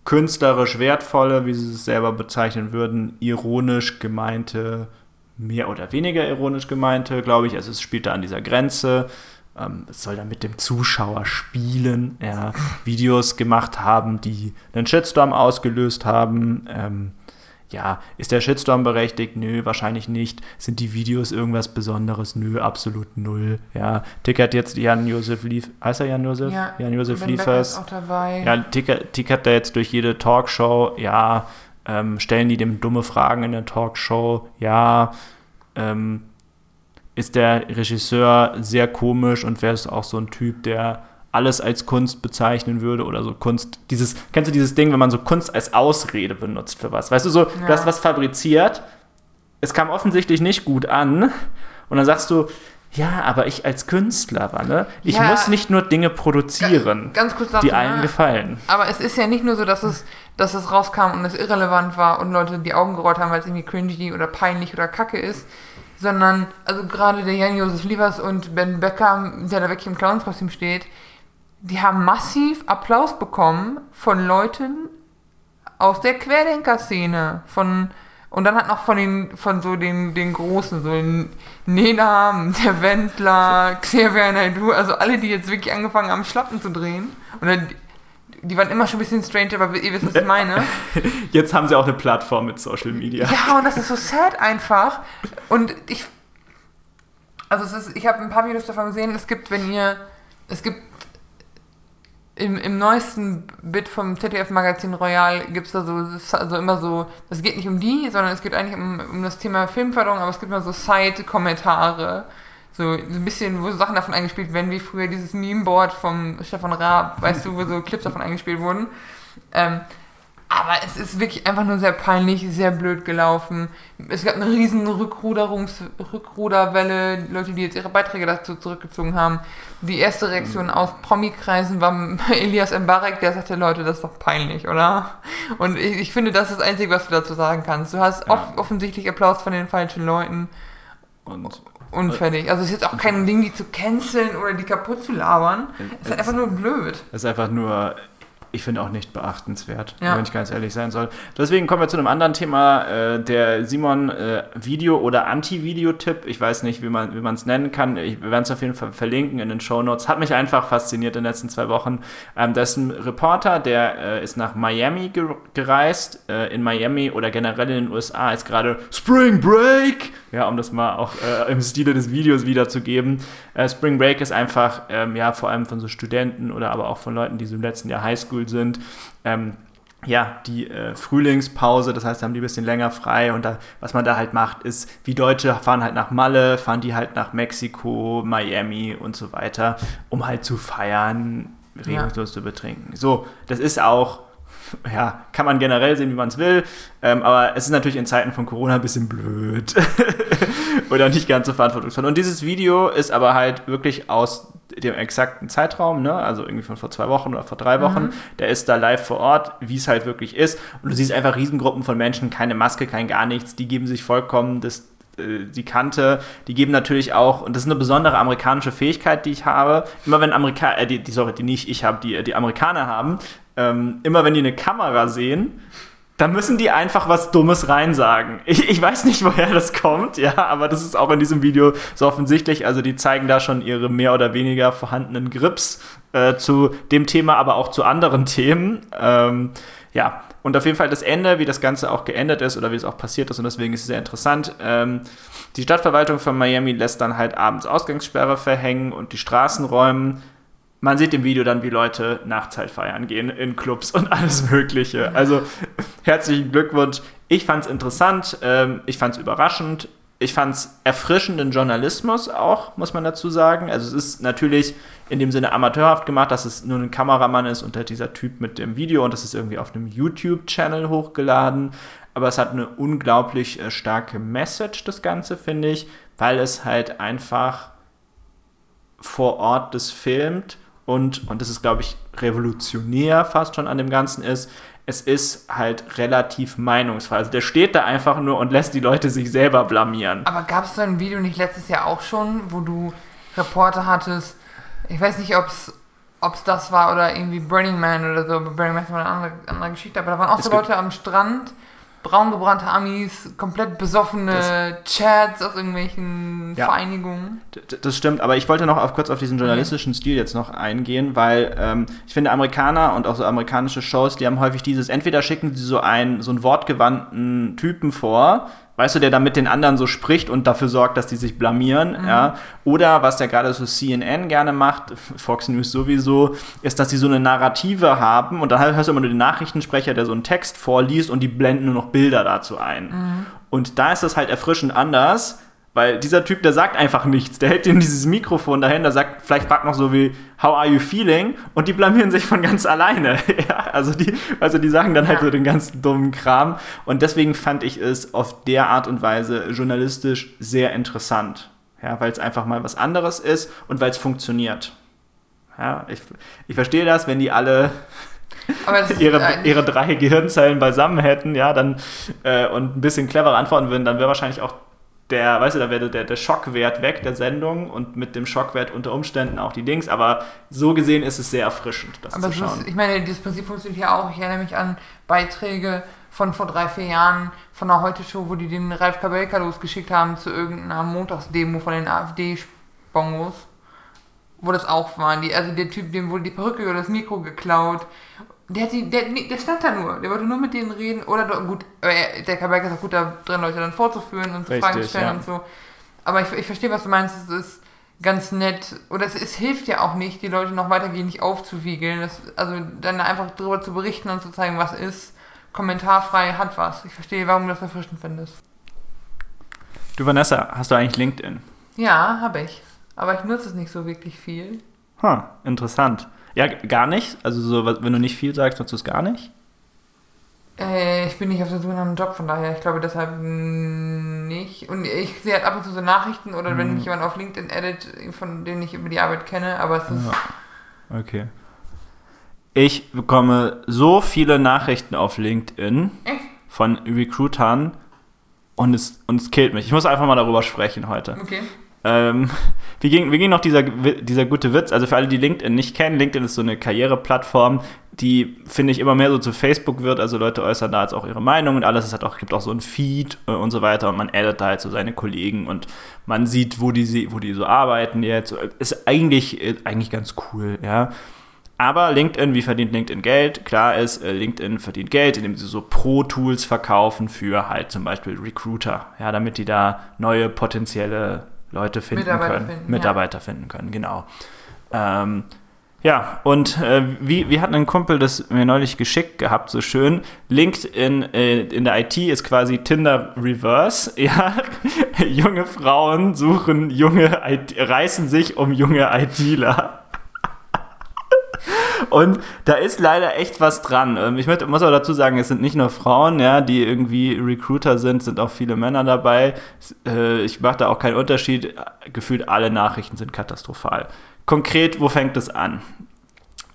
künstlerisch wertvolle, wie sie es selber bezeichnen würden, ironisch gemeinte, mehr oder weniger ironisch gemeinte, glaube ich. Also es spielt da an dieser Grenze. Ähm, soll dann mit dem Zuschauer spielen, ja, Videos gemacht haben, die einen Shitstorm ausgelöst haben. Ähm, ja, ist der Shitstorm berechtigt? Nö, wahrscheinlich nicht. Sind die Videos irgendwas Besonderes? Nö, absolut null. Ja, tickert jetzt Jan-Josef Lief, heißt er Jan-Josef? Ja, Jan-Josef Liefers. ist auch dabei. Ja, tickert, tickert er jetzt durch jede Talkshow? Ja. Ähm, stellen die dem dumme Fragen in der Talkshow? Ja. Ähm, ist der Regisseur sehr komisch und wäre es auch so ein Typ, der alles als Kunst bezeichnen würde oder so Kunst, dieses, kennst du dieses Ding, wenn man so Kunst als Ausrede benutzt für was? Weißt du, so, du Ja. hast was fabriziert, es kam offensichtlich nicht gut an und dann sagst du, ja, aber ich als Künstler, Wanne, ich Ja. muss nicht nur Dinge produzieren, Ganz kurz dazu, die allen ne? gefallen. Aber es ist ja nicht nur so, dass es, dass es rauskam und es irrelevant war und Leute die Augen gerollt haben, weil es irgendwie cringy oder peinlich oder kacke ist, sondern, also gerade der Jan-Josef Liefers und Ben Becker, der da wirklich im Clownskostüm steht, die haben massiv Applaus bekommen von Leuten aus der Querdenker-Szene, von und dann hat noch von den, von so den, den Großen, so den Nenam, der Wendler, Xavier Naidoo, also alle, die jetzt wirklich angefangen haben, Schlappen zu drehen. Und dann, die waren immer schon ein bisschen strange, aber ihr wisst, was ich meine. Jetzt haben sie auch eine Plattform mit Social Media. Ja, und das ist so sad einfach. Und ich. Also es ist, ich habe ein paar Videos davon gesehen, es gibt, wenn ihr. Es gibt im, im neuesten Bit vom ZDF-Magazin Royal gibt es da so, also immer so, es geht nicht um die, sondern es geht eigentlich um, um das Thema Filmförderung, aber es gibt immer so Side-Kommentare, so ein bisschen, wo so Sachen davon eingespielt werden, wie früher dieses Meme-Board vom Stefan Raab, weißt du, wo so Clips davon eingespielt wurden. Ähm, aber es ist wirklich einfach nur sehr peinlich, sehr blöd gelaufen. Es gab eine riesen Rückruderungs Rückruderwelle, Leute, die jetzt ihre Beiträge dazu zurückgezogen haben. Die erste Reaktion aus Promi-Kreisen war Elias Mbarek, der sagte, Leute, das ist doch peinlich, oder? Und ich, ich finde, das ist das Einzige, was du dazu sagen kannst. Du hast Ja. off offensichtlich Applaus von den falschen Leuten Und und fertig. Also es ist jetzt auch kein Ding, die zu canceln oder die kaputt zu labern. Es ist einfach nur blöd. es ist einfach nur, ich finde auch nicht beachtenswert, Ja. wenn ich ganz ehrlich sein soll. Deswegen kommen wir zu einem anderen Thema, äh, der Simon äh, Video- oder Anti-Video-Tipp, ich weiß nicht, wie man wie man es nennen kann, ich, wir werden es auf jeden Fall verlinken in den Show Notes, hat mich einfach fasziniert in den letzten zwei Wochen. Ähm, das ist ein Reporter, der äh, ist nach Miami ge gereist, äh, in Miami oder generell in den USA ist gerade Spring Break, ja, um das mal auch äh, im Stile des Videos wiederzugeben. Äh, Spring Break ist einfach, ähm, ja, vor allem von so Studenten oder aber auch von Leuten, die so im letzten Jahr Highschool sind, ähm, ja, die äh, Frühlingspause, das heißt, da haben die ein bisschen länger frei und da, was man da halt macht, ist, wie Deutsche fahren halt nach Malle, fahren die halt nach Mexiko, Miami und so weiter, um halt zu feiern, regungslos zu betrinken. So, das ist auch, ja, kann man generell sehen, wie man es will, ähm, aber es ist natürlich in Zeiten von Corona ein bisschen blöd oder nicht ganz so verantwortungsvoll. Und dieses Video ist aber halt wirklich aus dem exakten Zeitraum, ne? also irgendwie von vor zwei Wochen oder vor drei Wochen. Der ist da live vor Ort, wie es halt wirklich ist. Und du siehst einfach Riesengruppen von Menschen, keine Maske, kein gar nichts, die geben sich vollkommen das, äh, die Kante. Die geben natürlich auch, und das ist eine besondere amerikanische Fähigkeit, die ich habe, immer wenn Amerikaner, äh, die, die, sorry, die nicht ich habe, die, die Amerikaner haben, ähm, immer wenn die eine Kamera sehen, da müssen die einfach was Dummes reinsagen. Ich, ich weiß nicht, woher das kommt, ja, aber das ist auch in diesem Video so offensichtlich. Also die zeigen da schon ihre mehr oder weniger vorhandenen Grips äh, zu dem Thema, aber auch zu anderen Themen. Ähm, ja, und auf jeden Fall das Ende, wie das Ganze auch geendet ist oder wie es auch passiert ist und deswegen ist es sehr interessant. Ähm, die Stadtverwaltung von Miami lässt dann halt abends Ausgangssperre verhängen und die Straßen räumen. Man sieht im Video dann, wie Leute nachts halt feiern gehen in Clubs und alles Mögliche. Also herzlichen Glückwunsch. Ich fand es interessant, ähm, ich fand es überraschend, ich fand es erfrischenden Journalismus auch, muss man dazu sagen. Also es ist natürlich in dem Sinne amateurhaft gemacht, dass es nur ein Kameramann ist und dieser Typ mit dem Video und das ist irgendwie auf einem YouTube-Channel hochgeladen. Aber es hat eine unglaublich äh, starke Message, das Ganze, finde ich, weil es halt einfach vor Ort das filmt und, und das ist, glaube ich, revolutionär fast schon an dem Ganzen ist, es ist halt relativ meinungsfrei. Also der steht da einfach nur und lässt die Leute sich selber blamieren. Aber gab es so ein Video nicht letztes Jahr auch schon, wo du Reporter hattest, ich weiß nicht, ob es das war oder irgendwie Burning Man oder so, Burning Man ist mal eine andere, andere Geschichte, aber da waren auch es so Leute am Strand, braungebrannte Amis, komplett besoffene das, Chats aus irgendwelchen ja, Vereinigungen. Das stimmt, aber ich wollte noch auf, kurz auf diesen journalistischen Stil jetzt noch eingehen, weil ähm, ich finde Amerikaner und auch so amerikanische Shows, die haben häufig dieses, entweder schicken sie so einen, so einen wortgewandten Typen vor, weißt du, der dann mit den anderen so spricht und dafür sorgt, dass die sich blamieren, mhm. ja. Oder was der gerade so CNN gerne macht, Fox News sowieso, ist, dass sie so eine Narrative haben und dann hörst du immer nur den Nachrichtensprecher, der so einen Text vorliest und die blenden nur noch Bilder dazu ein. Mhm. Und da ist das halt erfrischend anders, weil dieser Typ, der sagt einfach nichts. Der hält dir dieses Mikrofon dahin, der sagt, vielleicht fragt noch so wie, how are you feeling? Und die blamieren sich von ganz alleine. ja, also die, also die sagen dann halt ja. halt so den ganzen dummen Kram. Und deswegen fand ich es auf der Art und Weise journalistisch sehr interessant. Ja, weil es einfach mal was anderes ist und weil es funktioniert. Ja, ich, ich verstehe das, wenn die alle ihre, ihre drei Gehirnzellen beisammen hätten, ja, dann äh, und ein bisschen cleverer antworten würden, dann wäre wahrscheinlich auch der, weißt du, da wäre der, der Schockwert weg der Sendung und mit dem Schockwert unter Umständen auch die Dings. Aber so gesehen ist es sehr erfrischend, das aber zu schauen. Ist, ich meine, dieses Prinzip funktioniert ja auch. Ich erinnere mich an Beiträge von vor drei, vier Jahren von der Heute-Show, wo die den Ralf Kabelka losgeschickt haben zu irgendeiner Montagsdemo von den AfD-Spongos. Wo das auch war. Die, also der Typ, dem wurde die Perücke oder das Mikro geklaut. Der, die, der, der stand da nur. Der wollte nur mit denen reden. Oder gut, der Kaberg ist auch gut da drin, Leute dann vorzuführen und zu Fragen stellen ja. und so. Aber ich, ich verstehe, was du meinst. Es ist ganz nett. Oder es, es hilft ja auch nicht, die Leute noch weitergehend nicht aufzuwiegeln. Das, also dann einfach darüber zu berichten und zu zeigen, was ist. Kommentarfrei hat was. Ich verstehe, warum du das erfrischend findest. Du, Vanessa, hast du eigentlich LinkedIn? Ja, habe ich. Aber ich nutze es nicht so wirklich viel. Huh, interessant. Ja, gar nicht. Also so, wenn du nicht viel sagst, nutzt du es gar nicht? Äh, ich bin nicht auf der Suche nach einem Job, von daher, ich glaube deshalb nicht. Und ich sehe halt ab und zu so Nachrichten oder mhm. wenn mich jemand auf LinkedIn edit, von denen ich über die Arbeit kenne, aber es ist. Ja. Okay. Ich bekomme so viele Nachrichten auf LinkedIn Echt? von Recruitern und es, und es killt mich. Ich muss einfach mal darüber sprechen heute. Okay. Ähm, wie, ging, wie ging noch dieser, dieser gute Witz? Also für alle, die LinkedIn nicht kennen, LinkedIn ist so eine Karriereplattform, die, finde ich, immer mehr so zu Facebook wird. Also Leute äußern da jetzt auch ihre Meinung und alles. Es hat auch, gibt auch so ein Feed äh, und so weiter und man addet da halt so seine Kollegen und man sieht, wo die, wo die so arbeiten jetzt. Ist eigentlich, eigentlich ganz cool, ja. Aber LinkedIn, wie verdient LinkedIn Geld? Klar ist, äh, LinkedIn verdient Geld, indem sie so Pro-Tools verkaufen für halt zum Beispiel Recruiter, ja, damit die da neue potenzielle Leute finden Mitarbeiter können. Finden, Mitarbeiter ja. finden können, genau. Ähm, ja, und äh, wie, wie hat ein Kumpel das mir neulich geschickt gehabt, so schön. LinkedIn äh, in der IT ist quasi Tinder Reverse. Ja, junge Frauen suchen junge, IT, reißen sich um junge ITler. Und da ist leider echt was dran. Ähm, ich muss aber dazu sagen, es sind nicht nur Frauen, ja, die irgendwie Recruiter sind, sind auch viele Männer dabei. Äh, ich mache da auch keinen Unterschied. Gefühlt alle Nachrichten sind katastrophal. Konkret, wo fängt es an?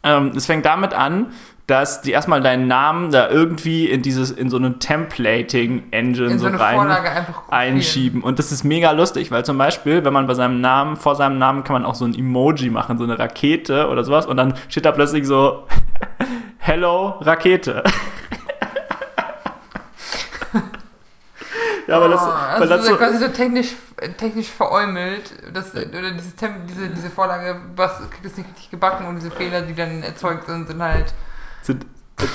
Ähm, es fängt damit an, dass die erstmal deinen Namen da irgendwie in dieses in so eine Templating-Engine so, so rein einschieben. Und das ist mega lustig, weil zum Beispiel, wenn man bei seinem Namen, vor seinem Namen kann man auch so ein Emoji machen, so eine Rakete oder sowas, und dann steht da plötzlich so Hello Rakete. Ja, aber das, Oh, weil also das so, quasi so technisch, technisch veräumelt, das, oder dieses Tem diese, diese Vorlage, was kriegt es nicht richtig gebacken und diese Fehler, die dann erzeugt sind, sind halt. Sind,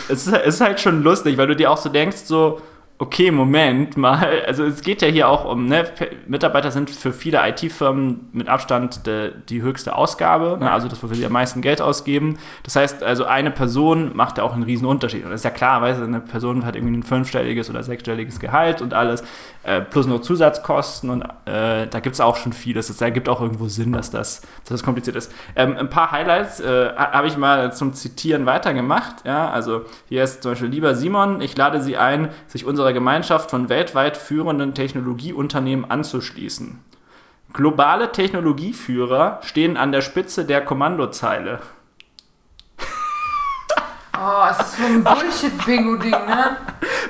es, ist, es ist halt schon lustig, weil du dir auch so denkst, so, okay, Moment mal, also es geht ja hier auch um, ne, Mitarbeiter sind für viele IT-Firmen mit Abstand de, die höchste Ausgabe, ne, also das, wofür sie am meisten Geld ausgeben. Das heißt, also eine Person macht ja auch einen riesen Unterschied. Und das ist ja klar, du, eine Person hat irgendwie ein fünfstelliges oder sechsstelliges Gehalt und alles, äh, plus noch Zusatzkosten und äh, da gibt es auch schon vieles. Es ergibt auch irgendwo Sinn, dass das, dass das kompliziert ist. Ähm, ein paar Highlights äh, habe ich mal zum Zitieren weitergemacht. Ja, also hier ist zum Beispiel, lieber Simon, ich lade Sie ein, sich unserer Gemeinschaft von weltweit führenden Technologieunternehmen anzuschließen. Globale Technologieführer stehen an der Spitze der Kommandozeile. Oh, es ist so ein Bullshit-Bingo-Ding, ne?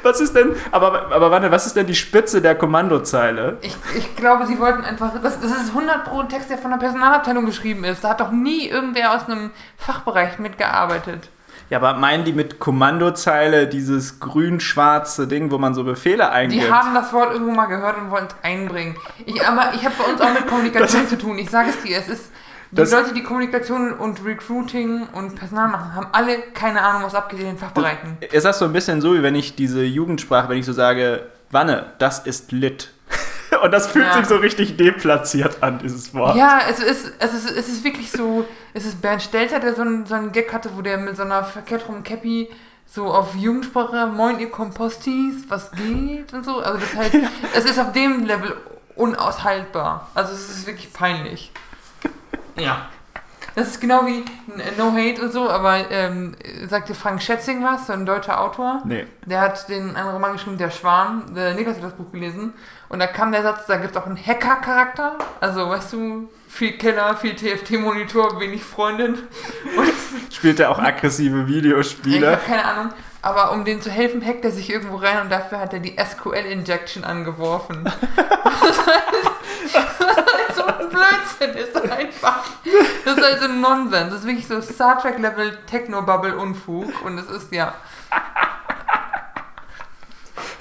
Was ist denn, aber, aber warte, was ist denn die Spitze der Kommandozeile? Ich, ich glaube, sie wollten einfach. Das, das ist 100 Pro ein Text, der von der Personalabteilung geschrieben ist. Da hat doch nie irgendwer aus einem Fachbereich mitgearbeitet. Ja, aber meinen die mit Kommandozeile dieses grün-schwarze Ding, wo man so Befehle eingibt? Die haben das Wort irgendwo mal gehört und wollten es einbringen. Ich, aber ich habe bei uns auch mit Kommunikation zu tun. Ich sage es dir, es ist. Die Das- Leute, die Kommunikation und Recruiting und Personal machen, haben alle keine Ahnung, was abgeht in den Fachbereichen. Ist das so ein bisschen so, wie wenn ich diese Jugendsprache, wenn ich so sage, Wanne, das ist lit. Und das fühlt Ja. sich so richtig deplatziert an, dieses Wort. Ja, es ist, es ist, es ist wirklich so, es ist Bernd Stelter, der so einen, so einen Gag hatte, wo der mit so einer verkehrt rum Cappy so auf Jugendsprache, moin ihr Kompostis, was geht und so. Also das halt, es ist auf dem Level unaushaltbar. Also es ist wirklich peinlich. Ja. Das ist genau wie No Hate und so, aber ähm, sagt dir Frank Schätzing was, so ein deutscher Autor? Nee. Der hat den einen Roman geschrieben, Der Schwan. Der Niklas hat das Buch gelesen. Und da kam der Satz, da gibt es auch einen Hacker-Charakter. Also, weißt du, viel Keller, viel TFT-Monitor, wenig Freundin. Und Spielt er auch aggressive ich Videospiele? habe keine Ahnung. Aber um denen zu helfen, hackt er sich irgendwo rein und dafür hat er die SQL-Injection angeworfen. das ist halt, so ein Blödsinn. Das ist einfach. Das ist halt so ein Nonsens. Das ist wirklich so Star Trek-Level Techno-Bubble-Unfug. Und es ist ja.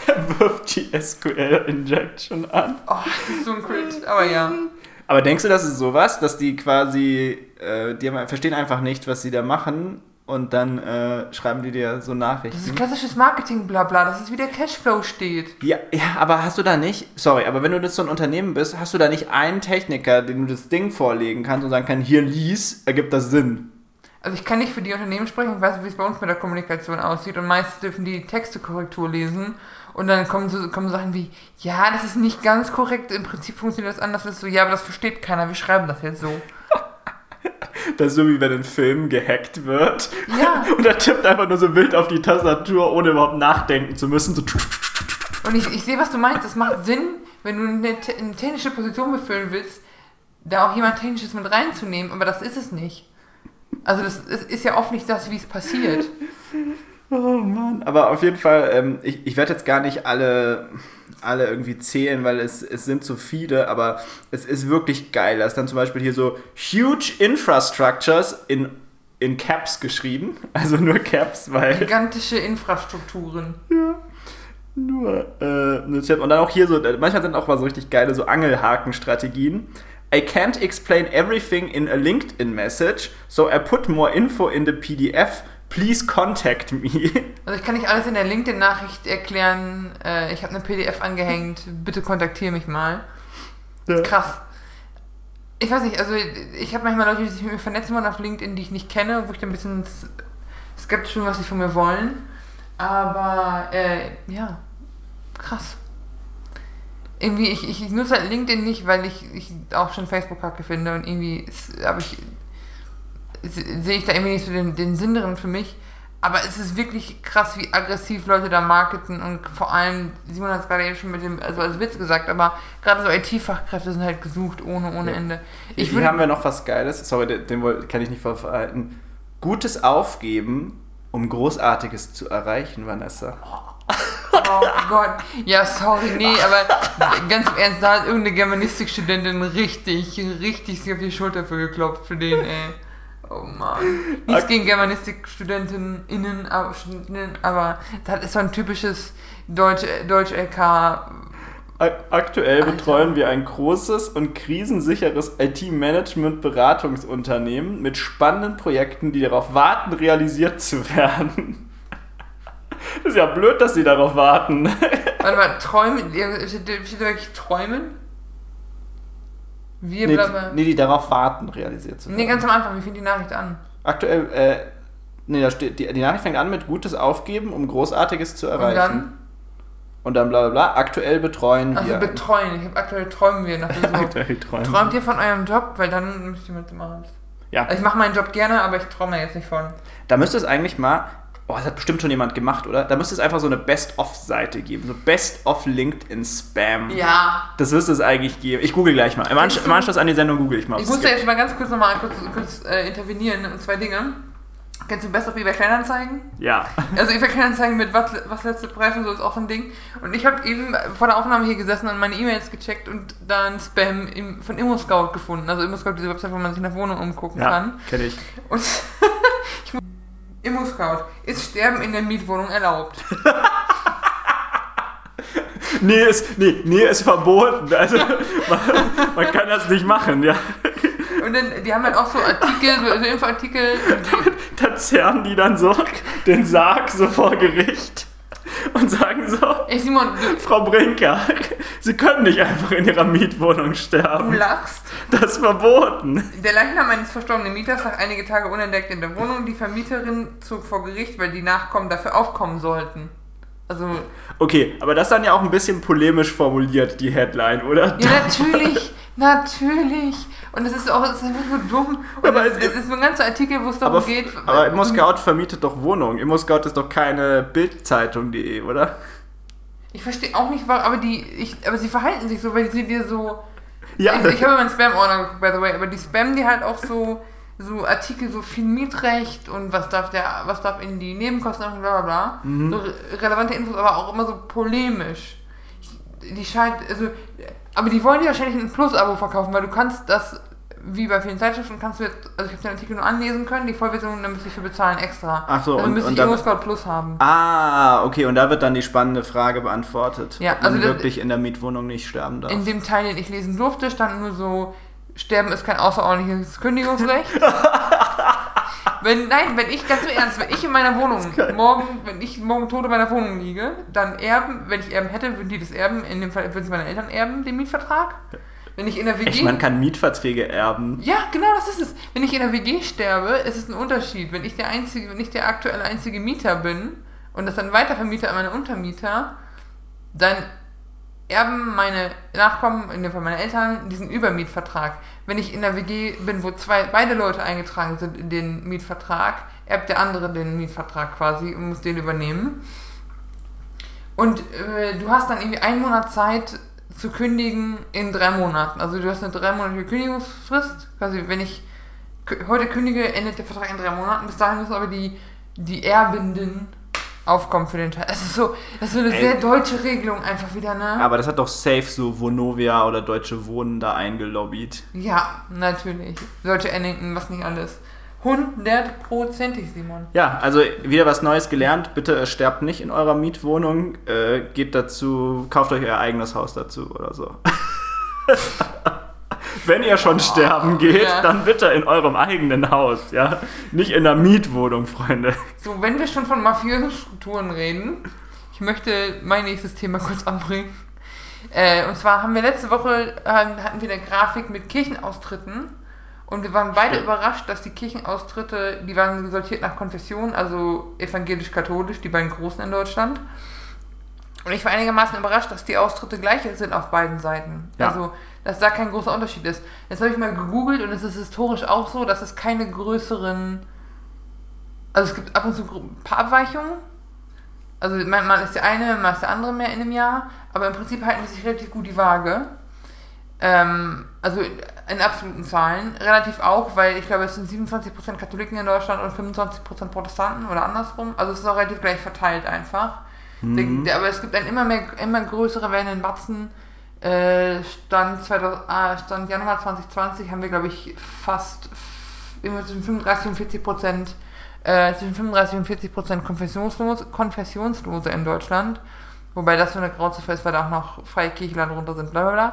Er wirft die SQL-Injection an. Oh, das ist so ein Crit. Aber ja. Aber denkst du, das ist sowas, dass die quasi, äh, die haben, verstehen einfach nicht, was sie da machen und dann äh, schreiben die dir so Das ist Nachrichten? klassisches Marketing, bla bla. Das ist wie der Cashflow steht. Ja, ja, aber hast du da nicht, sorry, aber wenn du jetzt so ein Unternehmen bist, hast du da nicht einen Techniker, den du das Ding vorlegen kannst und sagen kann, hier lies, ergibt das Sinn? Also ich kann nicht für die Unternehmen sprechen, ich weiß, wie es bei uns mit der Kommunikation aussieht. Und meist dürfen die Textekorrektur lesen. Und dann kommen so kommen Sachen wie, ja, das ist nicht ganz korrekt, im Prinzip funktioniert das anders. Das ist so, ja, aber das versteht keiner, wir schreiben das jetzt so. Das ist so wie wenn ein Film gehackt wird Ja. und er tippt einfach nur so wild auf die Tastatur, ohne überhaupt nachdenken zu müssen. So Und ich, ich sehe, was du meinst. Das macht Sinn, wenn du eine, eine technische Position befüllen willst, da auch jemand Technisches mit reinzunehmen, aber das ist es nicht. Also das ist, ist ja oft nicht das, wie es passiert. Oh Mann. Aber auf jeden Fall, ähm, ich, ich werde jetzt gar nicht alle, alle irgendwie zählen, weil es, es sind zu viele, aber es ist wirklich geil. Da ist dann zum Beispiel hier so Huge Infrastructures in, in Caps geschrieben. Also nur Caps, weil Gigantische Infrastrukturen. nur äh, eine Tipp. Und dann auch hier so, manchmal sind auch mal so richtig geile so Angelhaken-Strategien. I can't explain everything in a LinkedIn message, so I put more info in the PDF. Please contact me. Also ich kann nicht alles in der LinkedIn-Nachricht erklären. Äh, ich habe eine PDF angehängt. Bitte kontaktiere mich mal. Ja. Krass. Ich weiß nicht, also ich habe manchmal Leute, die sich mit mir vernetzen wollen auf LinkedIn, die ich nicht kenne, wo ich dann ein bisschen skeptisch bin, was sie von mir wollen. Aber äh, ja, krass. Irgendwie, ich, ich nutze halt LinkedIn nicht, weil ich, ich auch schon Facebook kacke finde und irgendwie habe ich sehe ich da irgendwie nicht so den, den Sinn drin für mich. Aber es ist wirklich krass, wie aggressiv Leute da marketen und vor allem, Simon hat es gerade eben schon mit dem, also als Witz gesagt, aber gerade so IT-Fachkräfte sind halt gesucht ohne, ohne Ja. Ende. Ich Hier haben wir noch was Geiles. Sorry, den, kann ich nicht verhalten. Gutes Aufgeben, um Großartiges zu erreichen, Vanessa. oh Gott, ja, sorry, nee, aber ganz im Ernst, da hat irgendeine Germanistikstudentin richtig, richtig sich auf die Schulter für geklopft für den, ey. Oh Mann. Nichts gegen Germanistikstudentinnen, innen, aber, das ist so ein typisches Deutsch, Deutsch Aktuell betreuen wir ein großes und krisensicheres IT-Management-Beratungsunternehmen mit spannenden Projekten, die darauf warten, realisiert zu werden. Das ist ja blöd, dass sie darauf warten. Warte mal, träumen, steht da wirklich träumen? Wir Nee, bleiben. die, nee, die darauf warten, realisiert zu werden. Nee, ganz am Anfang, wie fängt die Nachricht an? Aktuell, äh, nee, da steht, die, die Nachricht fängt an mit Gutes aufgeben, um Großartiges zu erreichen. dann? Und dann bla bla bla. Aktuell betreuen Also wir. betreuen. Ich habe aktuell träumen wir nach so. Aktuell träumen. Träumt ihr von eurem Job? Weil dann müsst ihr mitmachen. Ja. Also ich mache meinen Job gerne, aber ich träume jetzt nicht von. Da müsste es eigentlich mal, oh, das hat bestimmt schon jemand gemacht, oder? Da müsste es einfach so eine Best-of-Seite geben. So Best-of LinkedIn Spam. Ja. Das müsste es eigentlich geben. Ich google gleich mal. Im, Ansch im Anschluss an die Sendung google ich mal. Ich muss da jetzt mal ganz kurz nochmal kurz, kurz äh, intervenieren und zwei Dinge. Kennst du Best of eBay Kleinanzeigen? Ja. Also eBay Kleinanzeigen mit was, was letzte Preis und so ist auch so ein Ding. Und ich habe eben vor der Aufnahme hier gesessen und meine E-Mails gecheckt und dann Spam im, von ImmoScout gefunden. Also ImmoScout, diese Website, wo man sich nach Wohnung umgucken Ja, kann. kenne ich. Und ImmoScout, ist Sterben in der Mietwohnung erlaubt? Nee, ist, nee, nee, ist verboten. Also, man, man kann das nicht machen, ja. Und dann, die haben halt auch so Artikel, so, Infoartikel. die- Da zerren die dann so den Sarg so vor Gericht und sagen so, Ey Simon, du, Frau Brinker, Sie können nicht einfach in Ihrer Mietwohnung du sterben. lachst. Das ist verboten. Der Leichnam eines verstorbenen Mieters lag einige Tage unentdeckt in der Wohnung. Die Vermieterin zog vor Gericht, weil die Nachkommen dafür aufkommen sollten. Also, Okay, aber das ist dann ja auch ein bisschen polemisch formuliert, die Headline, oder? ja, natürlich, natürlich. Und es ist auch, es ist einfach nur dumm. Und Aber es, es- ist so ein ganzer Artikel, wo es darum Aber, geht. aber ImmoScout vermietet doch Wohnungen. ImmoScout ist doch keine Bildzeitung.de, oder? Ich verstehe auch nicht, warum, aber die, ich, aber sie verhalten sich so, weil sie dir so. Ja, Ich, ich habe meinen Spam-Ordner geguckt, by the way, aber die spammen die halt auch so, so Artikel, so viel Mietrecht und was darf der, was darf in die Nebenkosten und bla bla bla. Mhm. So re relevante Infos, aber auch immer so polemisch. Die scheint, also, aber die wollen dir wahrscheinlich ein Plus-Abo verkaufen, weil du kannst das, wie bei vielen Zeitschriften, kannst du jetzt, also ich habe den Artikel nur anlesen können, die Vollversion, dann müsste ich für bezahlen extra. Ach so, also und- müsste und ich ImmoScout Plus haben. Ah, okay, und da wird dann die spannende Frage beantwortet. Ja, ob man also das- wirklich in der Mietwohnung nicht sterben darf. In dem Teil, den ich lesen durfte, stand nur so, Sterben ist kein außerordentliches Kündigungsrecht. wenn, nein, wenn ich, ganz im Ernst, wenn ich in meiner Wohnung morgen, wenn ich morgen tot in meiner Wohnung liege, dann erben, wenn ich Erben hätte, würden die das erben, in dem Fall würden es meine Eltern erben, den Mietvertrag. Wenn ich in der WG... Echt, man kann Mietverträge erben. ja, genau, das ist es. Wenn ich in der WG sterbe, ist es ein Unterschied. Wenn ich der einzige, wenn ich der aktuelle einzige Mieter bin und das dann weitervermiete an meine Untermieter, dann erben meine Nachkommen, in dem Fall meine Eltern, diesen Übermietvertrag. Wenn ich in der WG bin, wo zwei, beide Leute eingetragen sind in den Mietvertrag, erbt der andere den Mietvertrag quasi und muss den übernehmen. Und äh, du hast dann irgendwie einen Monat Zeit zu kündigen in drei Monaten. Also du hast eine dreimonatige Kündigungsfrist. Quasi, wenn ich heute kündige, endet der Vertrag in drei Monaten. Bis dahin müssen aber die, die Erbenden aufkommen für den Teil. Es ist so, das ist so eine Ey. sehr deutsche Regelung einfach wieder, ne? Aber das hat doch safe so Vonovia oder Deutsche Wohnen da eingelobbyt. Ja, natürlich. Deutsche Ennington, was nicht alles. Hundertprozentig, Simon. Ja, also wieder was Neues gelernt. Bitte äh, sterbt nicht in eurer Mietwohnung. Äh, geht dazu, kauft euch euer eigenes Haus dazu oder so. Wenn ihr schon sterben geht, ja. dann bitte in eurem eigenen Haus, ja. Nicht in der Mietwohnung, Freunde. So, wenn wir schon von mafiösen Strukturen reden, ich möchte mein nächstes Thema kurz anbringen. Äh, und zwar haben wir letzte Woche, äh, hatten wir eine Grafik mit Kirchenaustritten und wir waren beide Stimmt. überrascht, dass die Kirchenaustritte, die waren sortiert nach Konfession, also evangelisch-katholisch, die beiden großen in Deutschland. Und ich war einigermaßen überrascht, dass die Austritte gleich sind auf beiden Seiten. Ja. Also, dass da kein großer Unterschied ist. Jetzt habe ich mal gegoogelt und es ist historisch auch so, dass es keine größeren. Also, es gibt ab und zu ein paar Abweichungen. Also, man, ist der eine, man ist der andere mehr in einem Jahr. Aber im Prinzip halten die sich relativ gut die Waage. Ähm, also in absoluten Zahlen. Relativ auch, weil ich glaube, es sind 27% Katholiken in Deutschland und 25% Protestanten oder andersrum. Also es ist auch relativ gleich verteilt einfach. Der, aber es gibt einen immer mehr, immer größere werdenden Batzen. Äh, Stand, 2000, ah, Stand Januar 2020 haben wir, glaube ich, fast zwischen 35 und 40 Prozent, äh, zwischen 35 und 40 Prozent Konfessionslose, Konfessionslose in Deutschland. Wobei das so eine Grauziffer ist, weil da auch noch freie Kirchenland runter sind, bla bla bla.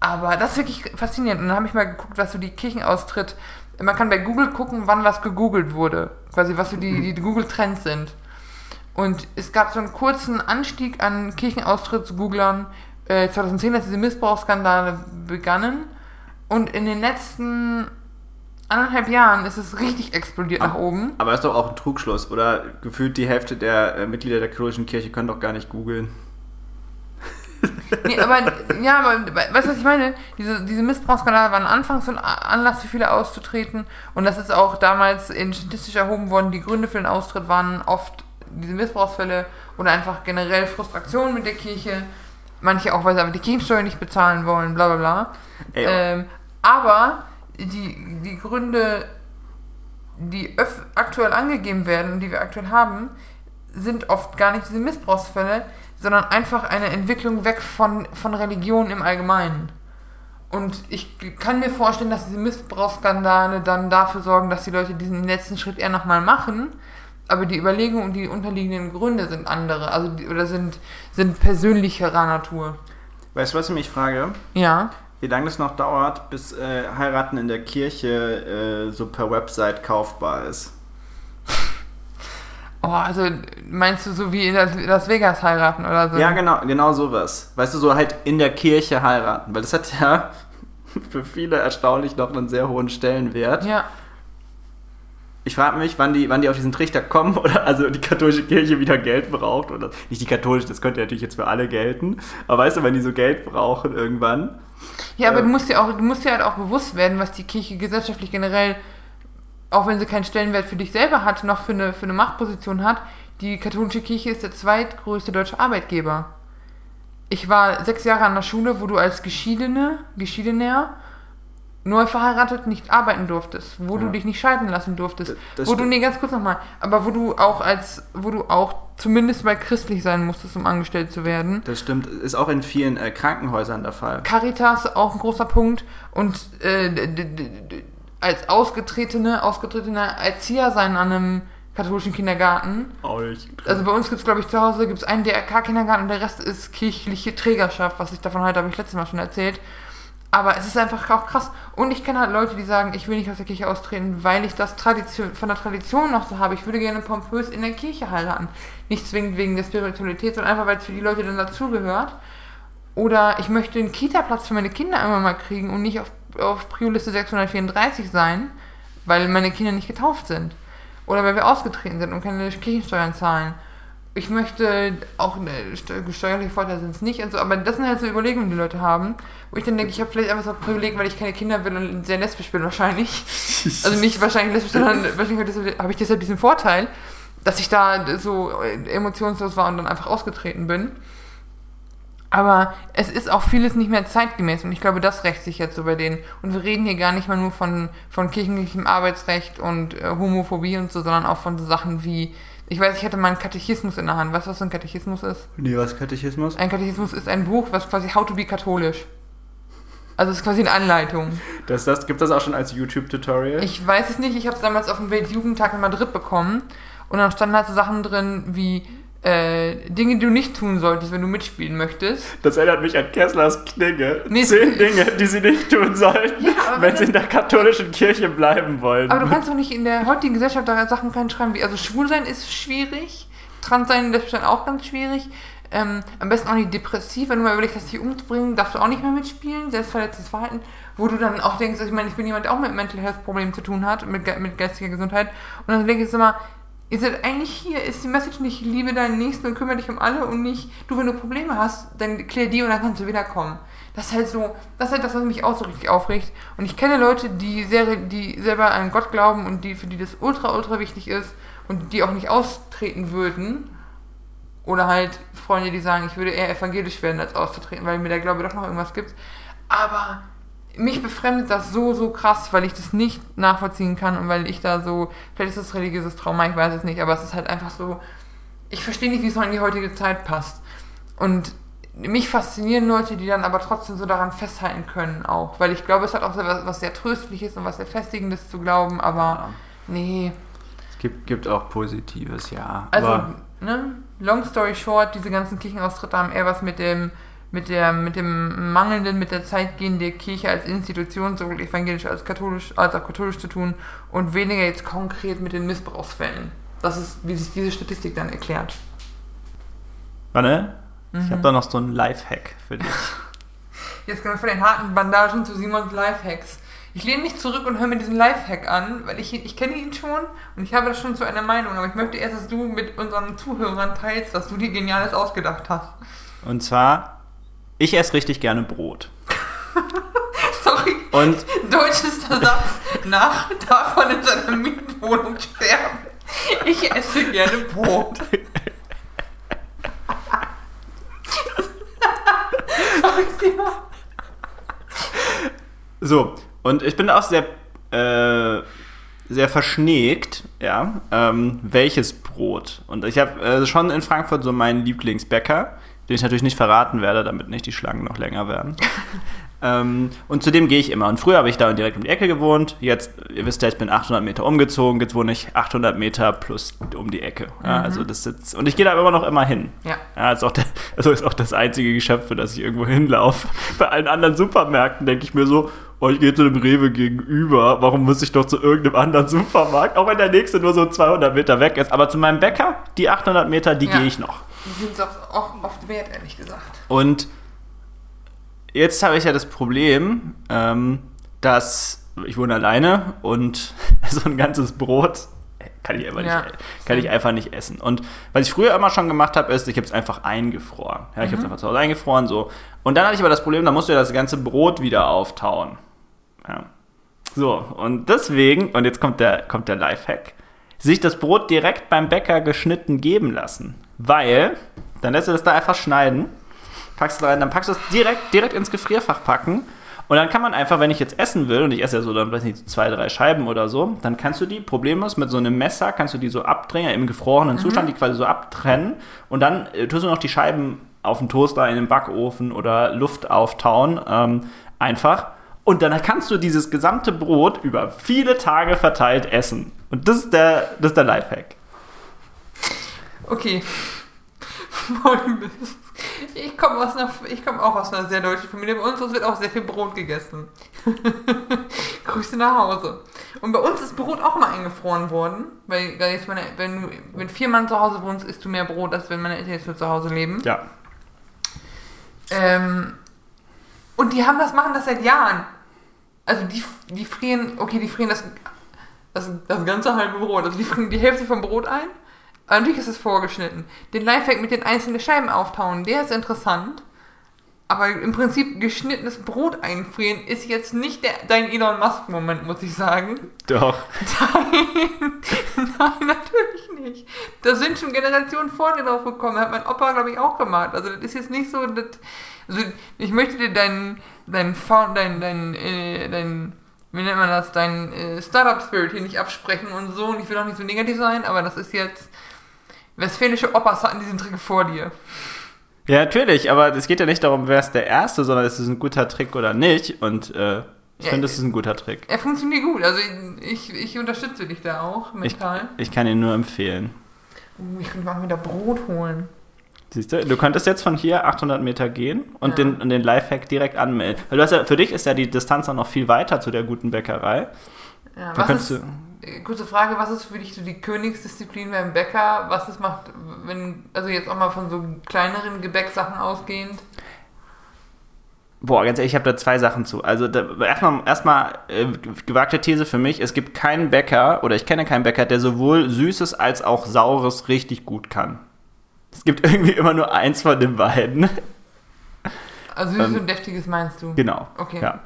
Aber das ist wirklich faszinierend. Und dann habe ich mal geguckt, was so die Kirchenaustritt. Man kann bei Google gucken, wann was gegoogelt wurde. Quasi, was so die, die Google-Trends sind. Und es gab so einen kurzen Anstieg an Kirchenaustrittsgooglern. Äh, 2010, als diese Missbrauchsskandale begannen. Und in den letzten anderthalb Jahren ist es richtig explodiert nach oben. Aber das ist doch auch ein Trugschluss, oder? Gefühlt die Hälfte der äh, Mitglieder der katholischen Kirche können doch gar nicht googeln. Nee, aber, ja, aber, weißt du, was ich meine? Diese, diese Missbrauchsskandale waren anfangs so ein Anlass für viele auszutreten. Und das ist auch damals in statistisch erhoben worden. Die Gründe für den Austritt waren oft diese Missbrauchsfälle oder einfach generell Frustration mit der Kirche. Manche auch, weil sie aber die Kirchensteuer nicht bezahlen wollen, bla bla bla. Ähm, aber die, die Gründe, die aktuell angegeben werden und die wir aktuell haben, sind oft gar nicht diese Missbrauchsfälle, sondern einfach eine Entwicklung weg von, von Religion im Allgemeinen. Und ich kann mir vorstellen, dass diese Missbrauchsskandale dann dafür sorgen, dass die Leute diesen letzten Schritt eher nochmal machen. Aber die Überlegungen und die unterliegenden Gründe sind andere, also die, oder sind, sind persönlicherer Natur. Weißt du, was ich mich frage? Ja. Wie lange das noch dauert, bis äh, Heiraten in der Kirche äh, so per Website kaufbar ist? Oh, also meinst du so wie in Las Vegas heiraten oder so? Ja, genau, genau sowas. Weißt du, so halt in der Kirche heiraten, weil das hat ja für viele erstaunlich noch einen sehr hohen Stellenwert. Ja. Ich frage mich, wann die, wann die auf diesen Trichter kommen oder also die katholische Kirche wieder Geld braucht oder nicht die katholische, das könnte natürlich jetzt für alle gelten, aber weißt du, wenn die so Geld brauchen irgendwann. Ja, aber äh, du musst dir auch, du musst dir halt auch bewusst werden, was die Kirche gesellschaftlich generell, auch wenn sie keinen Stellenwert für dich selber hat, noch für eine, für eine Machtposition hat. Die katholische Kirche ist der zweitgrößte deutsche Arbeitgeber. Ich war sechs Jahre an der Schule, wo du als Geschiedene, Geschiedener neu verheiratet nicht arbeiten durftest, wo ja. du dich nicht scheiden lassen durftest, das, das wo stimmt. du, nee, ganz kurz nochmal, aber wo du auch als, wo du auch zumindest mal christlich sein musstest, um angestellt zu werden. Das stimmt, ist auch in vielen äh, Krankenhäusern der Fall. Caritas auch ein großer Punkt und äh, als ausgetretene, ausgetretene Erzieher sein an einem katholischen Kindergarten. Nicht. Also bei uns gibt es, glaube ich, zu Hause gibt es einen DRK-Kindergarten und der Rest ist kirchliche Trägerschaft, was ich davon halte, habe ich letztes Mal schon erzählt. Aber es ist einfach auch krass. Und ich kenne halt Leute, die sagen, ich will nicht aus der Kirche austreten, weil ich das Tradition, von der Tradition noch so habe. Ich würde gerne pompös in der Kirche heiraten. Nicht zwingend wegen der Spiritualität, sondern einfach, weil es für die Leute dann dazugehört. Oder ich möchte einen Kita-Platz für meine Kinder irgendwann mal kriegen und nicht auf, auf Prio-Liste 634 sein, weil meine Kinder nicht getauft sind. Oder weil wir ausgetreten sind und keine Kirchensteuern zahlen ich möchte auch eine steuerliche Vorteile sind es nicht und so, aber das sind halt so Überlegungen, die Leute haben, wo ich dann denke, ich habe vielleicht einfach so ein Privileg, weil ich keine Kinder will und sehr lesbisch bin wahrscheinlich. Also nicht wahrscheinlich lesbisch, sondern wahrscheinlich habe ich deshalb diesen Vorteil, dass ich da so emotionslos war und dann einfach ausgetreten bin. Aber es ist auch vieles nicht mehr zeitgemäß und ich glaube, das rächt sich jetzt so bei denen. Und wir reden hier gar nicht mal nur von, von kirchlichem Arbeitsrecht und äh, Homophobie und so, sondern auch von so Sachen wie ich weiß, ich hatte mal einen Katechismus in der Hand. Weißt du, was so ein Katechismus ist? Nee, was ist Katechismus? Ein Katechismus ist ein Buch, was quasi How to be katholisch. Also es ist quasi eine Anleitung. Das, das, gibt das auch schon als YouTube-Tutorial? Ich weiß es nicht. Ich habe es damals auf dem Weltjugendtag in Madrid bekommen. Und dann standen halt so Sachen drin wie äh, Dinge, die du nicht tun solltest, wenn du mitspielen möchtest. Das erinnert mich an Kesslers Knigge. Nee, Zehn Dinge, die sie nicht tun sollten, ja, wenn sie in der katholischen Kirche bleiben wollen. Aber du kannst doch nicht in der heutigen Gesellschaft da Sachen reinschreiben wie, also schwul sein ist schwierig, trans sein ist auch ganz schwierig. Ähm, am besten auch nicht depressiv, wenn du mal überlegst, dich umzubringen, darfst du auch nicht mehr mitspielen, selbstverletztes Verhalten, wo du dann auch denkst, also ich meine, ich bin jemand, der auch mit Mental Health Problemen zu tun hat, mit, mit geistiger Gesundheit, und dann denke ich immer, Ihr seid eigentlich hier, ist die Message nicht, liebe deinen Nächsten und kümmere dich um alle und nicht, du, wenn du Probleme hast, dann klär die und dann kannst du wiederkommen. Das ist halt so, das ist halt das, was mich auch so richtig aufregt. Und ich kenne Leute, die, sehr, die selber an Gott glauben und die, für die das ultra, ultra wichtig ist und die auch nicht austreten würden. Oder halt Freunde, die sagen, ich würde eher evangelisch werden, als auszutreten, weil mir der Glaube doch noch irgendwas gibt. Aber mich befremdet das so, so krass, weil ich das nicht nachvollziehen kann und weil ich da so, vielleicht ist das religiöses Trauma, ich weiß es nicht, aber es ist halt einfach so, ich verstehe nicht, wie es noch in die heutige Zeit passt. Und mich faszinieren Leute, die dann aber trotzdem so daran festhalten können auch, weil ich glaube, es hat auch was, was sehr Tröstliches und was sehr Festigendes zu glauben, aber ja. nee. Es gibt, gibt auch Positives, ja. Also, aber ne, long story short, diese ganzen Kirchenaustritte haben eher was mit dem, mit der, mit dem mangelnden, mit der Zeit gehende Kirche als Institution, sowohl evangelisch als katholisch, als auch katholisch zu tun und weniger jetzt konkret mit den Missbrauchsfällen. Das ist, wie sich diese Statistik dann erklärt. warte, Mhm. ich habe da noch so einen Lifehack für dich. Jetzt kommen wir von den harten Bandagen zu Simons Lifehacks. Ich lehne mich zurück und höre mir diesen Lifehack an, weil ich, ich kenne ihn schon und ich habe das schon zu einer Meinung, aber ich möchte erst, dass du mit unseren Zuhörern teilst, was du dir Geniales ausgedacht hast. Und zwar, ich esse richtig gerne Brot. Sorry, Und deutschester Satz nach davon in seiner Mietwohnung sterben. Ich esse gerne Brot. So, und ich bin auch sehr, äh, sehr verschnegt, ja, ähm, welches Brot. Und ich habe äh, schon in Frankfurt so meinen Lieblingsbäcker, den ich natürlich nicht verraten werde, damit nicht die Schlangen noch länger werden. ähm, und zu dem gehe ich immer. Und früher habe ich da direkt um die Ecke gewohnt. Jetzt, ihr wisst ja, ich bin 800 Meter umgezogen. Jetzt wohne ich 800 Meter plus um die Ecke. Ja, also das jetzt, und ich gehe da immer noch immer hin. Ja. Ja, ist auch der, also ist auch das einzige Geschäft, für das ich irgendwo hinlaufe. Bei allen anderen Supermärkten denke ich mir so, oh, ich gehe zu dem Rewe gegenüber, warum muss ich doch zu irgendeinem anderen Supermarkt, auch wenn der nächste nur so 200 Meter weg ist. Aber zu meinem Bäcker, die 800 Meter, die Ja. gehe ich noch. Die sind es auch, oft wert, ehrlich gesagt. Und jetzt habe ich ja das Problem, ähm, dass ich wohne alleine und so ein ganzes Brot kann ich einfach, Ja. nicht, kann ich einfach nicht essen. Und was ich früher immer schon gemacht habe, ist, ich habe es einfach eingefroren. Ja, ich habe es einfach zu Hause eingefroren so. Und dann hatte ich aber das Problem, da musst du ja das ganze Brot wieder auftauen. Ja. So, und deswegen, und jetzt kommt der, kommt der Lifehack, sich das Brot direkt beim Bäcker geschnitten geben lassen. Weil, dann lässt du das da einfach schneiden, packst du rein, dann packst du es direkt, direkt ins Gefrierfach packen. Und dann kann man einfach, wenn ich jetzt essen will, und ich esse ja so dann, weiß nicht, zwei, drei Scheiben oder so, dann kannst du die, problemlos mit so einem Messer, kannst du die so abdrehen, im gefrorenen Zustand, die quasi so abtrennen. Und dann äh, tust du noch die Scheiben auf den Toaster, in den Backofen oder Luft auftauen, ähm, einfach. Und dann kannst du dieses gesamte Brot über viele Tage verteilt essen. Und das ist der, das ist der Lifehack. Okay. Folgendes. Ich komme aus einer, ich komme auch aus einer sehr deutschen Familie. Bei uns wird auch sehr viel Brot gegessen. Grüße nach Hause. Und bei uns ist Brot auch mal eingefroren worden. Weil, weil jetzt meine, wenn, du- wenn vier Mann zu Hause wohnst, isst du mehr Brot, als wenn meine Eltern jetzt nur zu Hause leben. Ja. Ähm, und die haben das, machen das seit Jahren. Also die, die frieren, okay, die frieren das, das, das ganze halbe Brot. Also die frieren die Hälfte vom Brot ein. Aber natürlich ist es vorgeschnitten. Den Lifehack mit den einzelnen Scheiben auftauen, der ist interessant. Aber im Prinzip geschnittenes Brot einfrieren ist jetzt nicht der, dein Elon Musk-Moment, muss ich sagen. Doch. Nein, nein, natürlich nicht. Da sind schon Generationen vor dir drauf gekommen. Hat mein Opa, glaube ich, auch gemacht. Also das ist jetzt nicht so, das, also ich möchte dir deinen, deinen, deinen, deinen, äh, deinen, wie nennt man das, deinen äh, Startup-Spirit hier nicht absprechen und so. Und ich will auch nicht so negativ sein, aber das ist jetzt, westfälische Opas hatten diesen Trick vor dir. Ja, natürlich, aber es geht ja nicht darum, wer ist der Erste, sondern ist es ein guter Trick oder nicht. Und äh, ich Ja, finde, es ist ein guter Trick. Er funktioniert gut. Also ich, ich unterstütze dich da auch Ich, mental. ich kann ihn nur empfehlen. Uh, ich könnte mal wieder Brot holen. Siehst du, du könntest jetzt von hier 800 Meter gehen und Ja. den, und den Lifehack direkt anmelden. Weil du hast ja, für dich ist ja die Distanz dann noch viel weiter zu der guten Bäckerei. Ja, was ist, äh, kurze Frage, was ist für dich so die Königsdisziplin beim Bäcker? Was es macht, wenn, also jetzt auch mal von so kleineren Gebäcksachen ausgehend? boah, ganz ehrlich, ich habe da zwei Sachen zu. Also erstmal, erstmal äh, gewagte These für mich, es gibt keinen Bäcker oder ich kenne keinen Bäcker, der sowohl Süßes als auch Saures richtig gut kann. Es gibt irgendwie immer nur eins von den beiden. Also süß Ähm, und deftiges meinst du? Genau. Okay. Ja.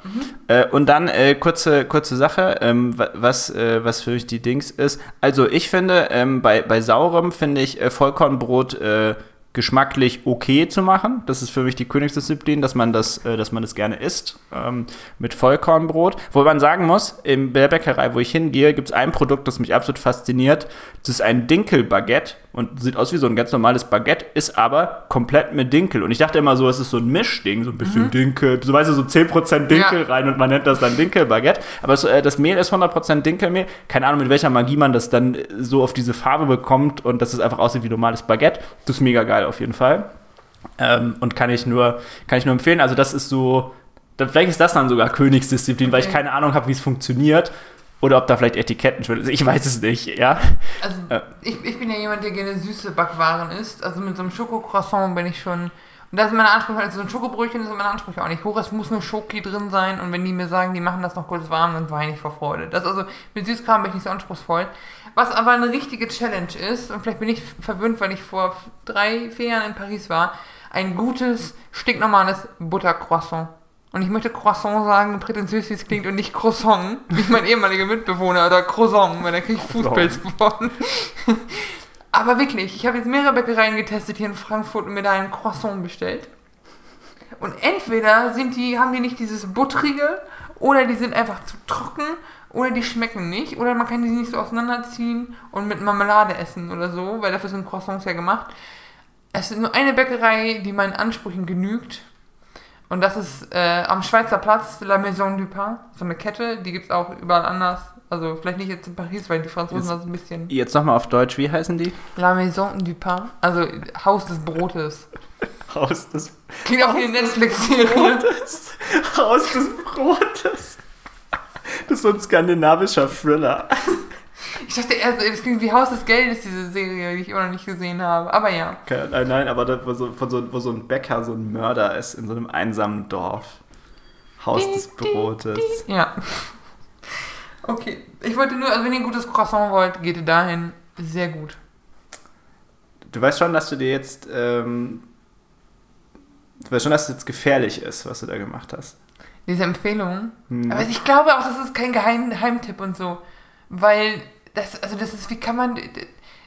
Äh, und dann äh, kurze, kurze Sache, ähm, wa- was, äh, was für mich die Dings ist. Also ich finde, ähm, bei, bei saurem finde ich äh, Vollkornbrot äh, geschmacklich okay zu machen. Das ist für mich die Königsdisziplin, dass man das, äh, dass man das gerne isst ähm, mit Vollkornbrot. Wo man sagen muss, in der Bäckerei, wo ich hingehe, gibt es ein Produkt, das mich absolut fasziniert. Das ist ein Dinkelbaguette und sieht aus wie so ein ganz normales Baguette, ist aber komplett mit Dinkel. Und ich dachte immer so, es ist so ein Mischding, so ein bisschen Dinkel, so weißt du, so 10% Dinkel Ja. rein und man nennt das dann Dinkelbaguette. Aber es, äh, das Mehl ist 100% Dinkelmehl. Keine Ahnung, mit welcher Magie man das dann so auf diese Farbe bekommt und dass es einfach aussieht wie normales Baguette. Das ist mega geil auf jeden Fall. Ähm, und kann ich nur, kann ich nur empfehlen. Also das ist so, vielleicht ist das dann sogar Königsdisziplin, weil ich Okay. keine Ahnung habe, wie es funktioniert. Oder ob da vielleicht Etiketten schuld Ich weiß es nicht, ja. Also Ja. ich, ich bin ja jemand, der gerne süße Backwaren isst. Also mit so einem Schokocroissant bin ich schon. Und das ist meine Ansprüche, also so ein Schokobrötchen sind meine Ansprüche auch nicht hoch. Es muss nur Schoki drin sein und wenn die mir sagen, die machen das noch kurz warm, dann weine ich vor Freude. Das also mit Süßkram bin ich nicht so anspruchsvoll. Was aber eine richtige Challenge ist, und vielleicht bin ich verwöhnt, weil ich vor drei, vier Jahren in Paris war, ein gutes, stinknormales Buttercroissant. Und ich möchte Croissant sagen, prätentiös wie es klingt, und nicht Croissant, wie mein ehemaliger Mitbewohner, oder Croissant, weil da kriege ich Fußpilz geworden. Aber wirklich, ich habe jetzt mehrere Bäckereien getestet hier in Frankfurt und mir da ein Croissant bestellt. Und entweder sind die, haben die nicht dieses Buttrige, oder die sind einfach zu trocken, oder die schmecken nicht, oder man kann die nicht so auseinanderziehen und mit Marmelade essen oder so, weil dafür sind Croissants ja gemacht. Es ist nur eine Bäckerei, die meinen Ansprüchen genügt. Und das ist äh, am Schweizer Platz, La Maison du Pain. So eine Kette, die gibt es auch überall anders. Also vielleicht nicht jetzt in Paris, weil die Franzosen Jetzt- das ein bisschen... Jetzt nochmal auf Deutsch, wie heißen die? La Maison du Pain, also Haus des Brotes. Haus des Klingt auch wie eine Netflix-Serie. Haus des Brotes. Das ist so ein skandinavischer Thriller. Ich dachte erst, das klingt wie Haus des Geldes, diese Serie, die ich immer noch nicht gesehen habe. Aber ja. Okay, nein, nein, aber da, wo, so, von so, wo so ein Bäcker so ein Mörder ist in so einem einsamen Dorf. Haus des Brotes. Ja. Okay. Ich wollte nur, also wenn ihr ein gutes Croissant wollt, geht ihr dahin. Sehr gut. Du weißt schon, dass du dir jetzt. Ähm, du weißt schon, dass es jetzt gefährlich ist, was du da gemacht hast. Diese Empfehlung. Hm. Aber ich glaube auch, das ist kein Geheim Geheimtipp und so. Weil das, also das ist, wie kann man.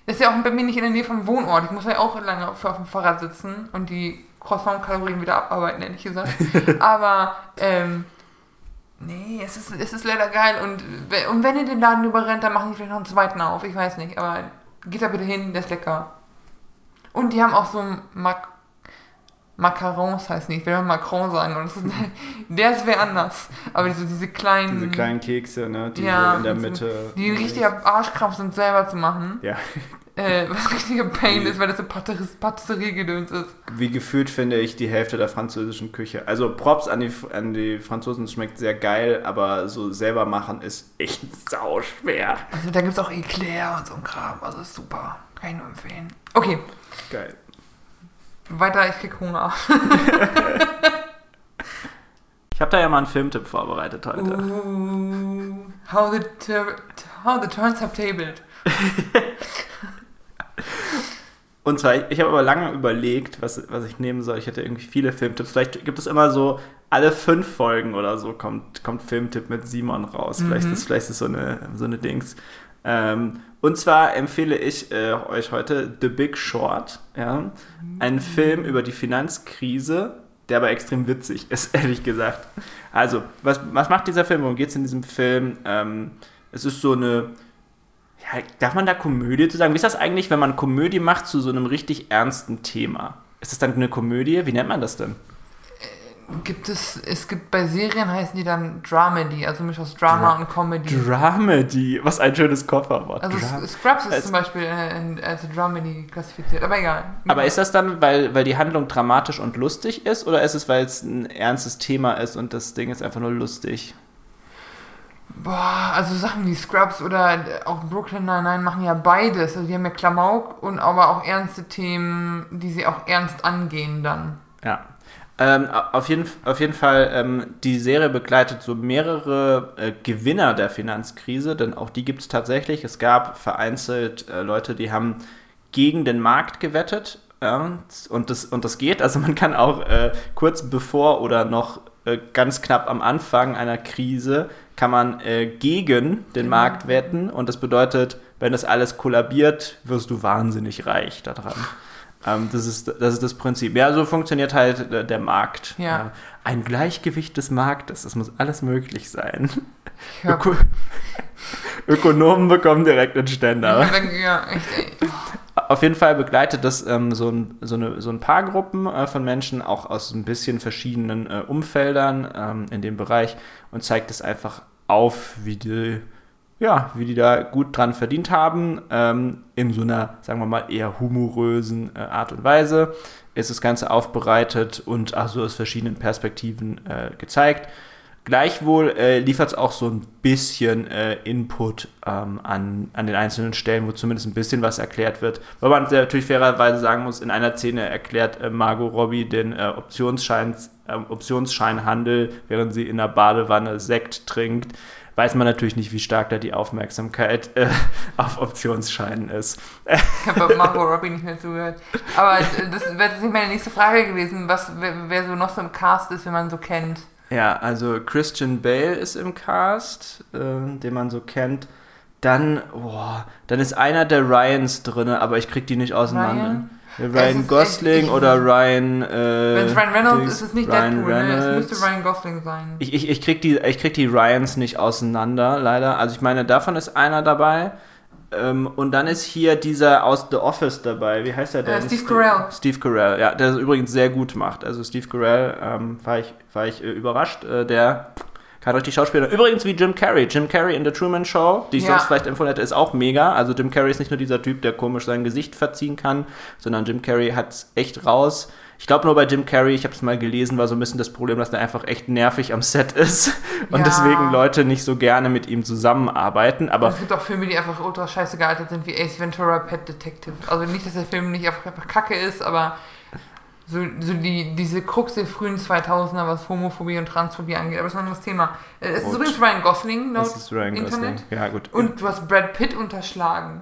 Das ist ja auch bei mir nicht in der Nähe vom Wohnort. Ich muss ja auch lange auf, auf dem Fahrrad sitzen und die Croissant-Kalorien wieder abarbeiten, ehrlich gesagt. Aber, ähm, nee, es ist, es ist leider geil. Und, und wenn ihr den Laden überrennt, dann machen die vielleicht noch einen zweiten auf. Ich weiß nicht. Aber geht da bitte hin, der ist lecker. Und die haben auch so Mac Macarons heißt nicht, ich will mal Macron sagen. Und das ist, der ist wer anders. Aber diese, diese kleinen, Diese kleinen Kekse, ne, die Ja, in der Mitte. die ein richtiger Arschkrampf sind, selber zu machen. Ja, Äh, was richtiger Pain ist, weil das so Patisserie- Patisserie-Gedöns ist. wie gefühlt finde ich die Hälfte der französischen Küche. Also Props an die, an die Franzosen, es schmeckt sehr geil, aber so selber machen ist echt sau schwer. Also da gibt es auch Eclair und so ein Kram. Also ist super. Kann ich nur empfehlen. Okay, Geil. Weiter, ich krieg Hunger. Ich habe da ja mal einen Filmtipp vorbereitet heute. Ooh, how the, how the turns have tabled. Und zwar, ich, habe aber lange überlegt, was, was ich nehmen soll. Ich hatte irgendwie viele Filmtipps. Vielleicht gibt es immer so, alle fünf Folgen oder so kommt, kommt Filmtipp mit Simon raus. Vielleicht ist vielleicht ist es so eine, so eine Dings. Ähm, und zwar empfehle ich äh, euch heute The Big Short. Ja? Ein Film über die Finanzkrise, der aber extrem witzig ist, ehrlich gesagt. Also, was, was macht dieser Film? Worum geht es in diesem Film? Ähm, es ist so eine ja, darf man da Komödie zu sagen? Wie ist das eigentlich, wenn man Komödie macht zu so einem richtig ernsten Thema? Ist das dann eine Komödie? Wie nennt man das denn? Gibt es, es gibt bei Serien heißen die dann Dramedy, also Misch aus Drama Dra- und Comedy. Dramedy. Was ein schönes Kofferwort. also Dra- S- Scrubs ist Es- zum Beispiel äh, in- als Dramedy klassifiziert, aber egal. Aber ist das dann, weil, weil die Handlung dramatisch und lustig ist? Oder ist es, weil es ein ernstes Thema ist und das Ding ist einfach nur lustig? Boah, also Sachen wie Scrubs oder auch Brooklyn Nine-Nine machen ja beides. Also die haben ja Klamauk und aber auch ernste Themen, die sie auch ernst angehen dann. Ja. Ähm, auf, jeden, auf jeden Fall, ähm, die Serie begleitet so mehrere äh, Gewinner der Finanzkrise, denn auch die gibt es tatsächlich. Es gab vereinzelt äh, Leute, die haben gegen den Markt gewettet ja, und, das, und das geht. Also man kann auch äh, kurz bevor oder noch äh, ganz knapp am Anfang einer Krise kann man äh, gegen den Markt wetten und das bedeutet, wenn das alles kollabiert, wirst du wahnsinnig reich daran. Ähm, das, ist, das ist das Prinzip. Ja, so funktioniert halt äh, der Markt. Ja. Äh, Ein Gleichgewicht des Marktes, es muss alles möglich sein. Hör- Öko Ökonomen bekommen direkt einen Ständer. Ja, ja, echt. Auf auf jeden Fall begleitet das ähm, so, ein, so, eine, so ein paar Gruppen äh, von Menschen, auch aus ein bisschen verschiedenen äh, Umfeldern ähm, in dem Bereich und zeigt es einfach auf, wie die, ja, wie die da gut dran verdient haben, ähm, in so einer, sagen wir mal, eher humorösen äh, Art und Weise ist das Ganze aufbereitet und auch so aus verschiedenen Perspektiven äh, gezeigt. Gleichwohl äh, liefert es auch so ein bisschen äh, Input ähm, an, an den einzelnen Stellen, wo zumindest ein bisschen was erklärt wird. Weil man natürlich fairerweise sagen muss, in einer Szene erklärt äh, Margot Robbie den äh, Optionsschein, äh, Optionsscheinhandel, während sie in der Badewanne Sekt trinkt. Weiß man natürlich nicht, wie stark da die Aufmerksamkeit äh, auf Optionsscheinen ist. Ich habe Margot Robbie nicht mehr zugehört. Aber das wäre nicht meine nächste Frage gewesen, was, wer, wer so noch so im Cast ist, wenn man so kennt. Ja, also Christian Bale ist im Cast, äh, den man so kennt. Dann, boah, dann ist einer der Ryans drin, aber ich krieg die nicht auseinander. Ryan? Ryan Gosling echt, oder Ryan. Äh, Wenn es Ryan Reynolds ist, ist es nicht Ryan Deadpool, ne? Es Reynolds. müsste Ryan Gosling sein. Ich, ich, ich, krieg die, ich krieg die Ryans nicht auseinander, leider. Also ich meine, davon ist einer dabei. Ähm, und dann ist hier dieser aus The Office dabei. Wie heißt er denn? Äh, Steve Carell. Steve Carell, ja, der das übrigens sehr gut macht. Also Steve Carell ähm, war ich, war ich äh, überrascht. Äh, der kann richtig Schauspieler. Übrigens wie Jim Carrey. Jim Carrey in The Truman Show, die ich Ja. sonst vielleicht empfohlen hätte, ist auch mega. Also Jim Carrey ist nicht nur dieser Typ, der komisch sein Gesicht verziehen kann, sondern Jim Carrey hat's echt raus. Ich glaube nur bei Jim Carrey, ich habe es mal gelesen, war so ein bisschen das Problem, dass er einfach echt nervig am Set ist und Ja. deswegen Leute nicht so gerne mit ihm zusammenarbeiten. Aber es gibt auch Filme, die einfach ultra scheiße gealtert sind, wie Ace Ventura Pet Detective. Also nicht, dass der Film nicht einfach, einfach kacke ist, aber so, so die, diese Krux der frühen 2000er, was Homophobie und Transphobie angeht. Aber das ist ein anderes Thema. Äh, Es ist Gut. übrigens Ryan Gosling laut das ist Ryan Internet. Gosling. Ja, gut. Und du hast Brad Pitt unterschlagen.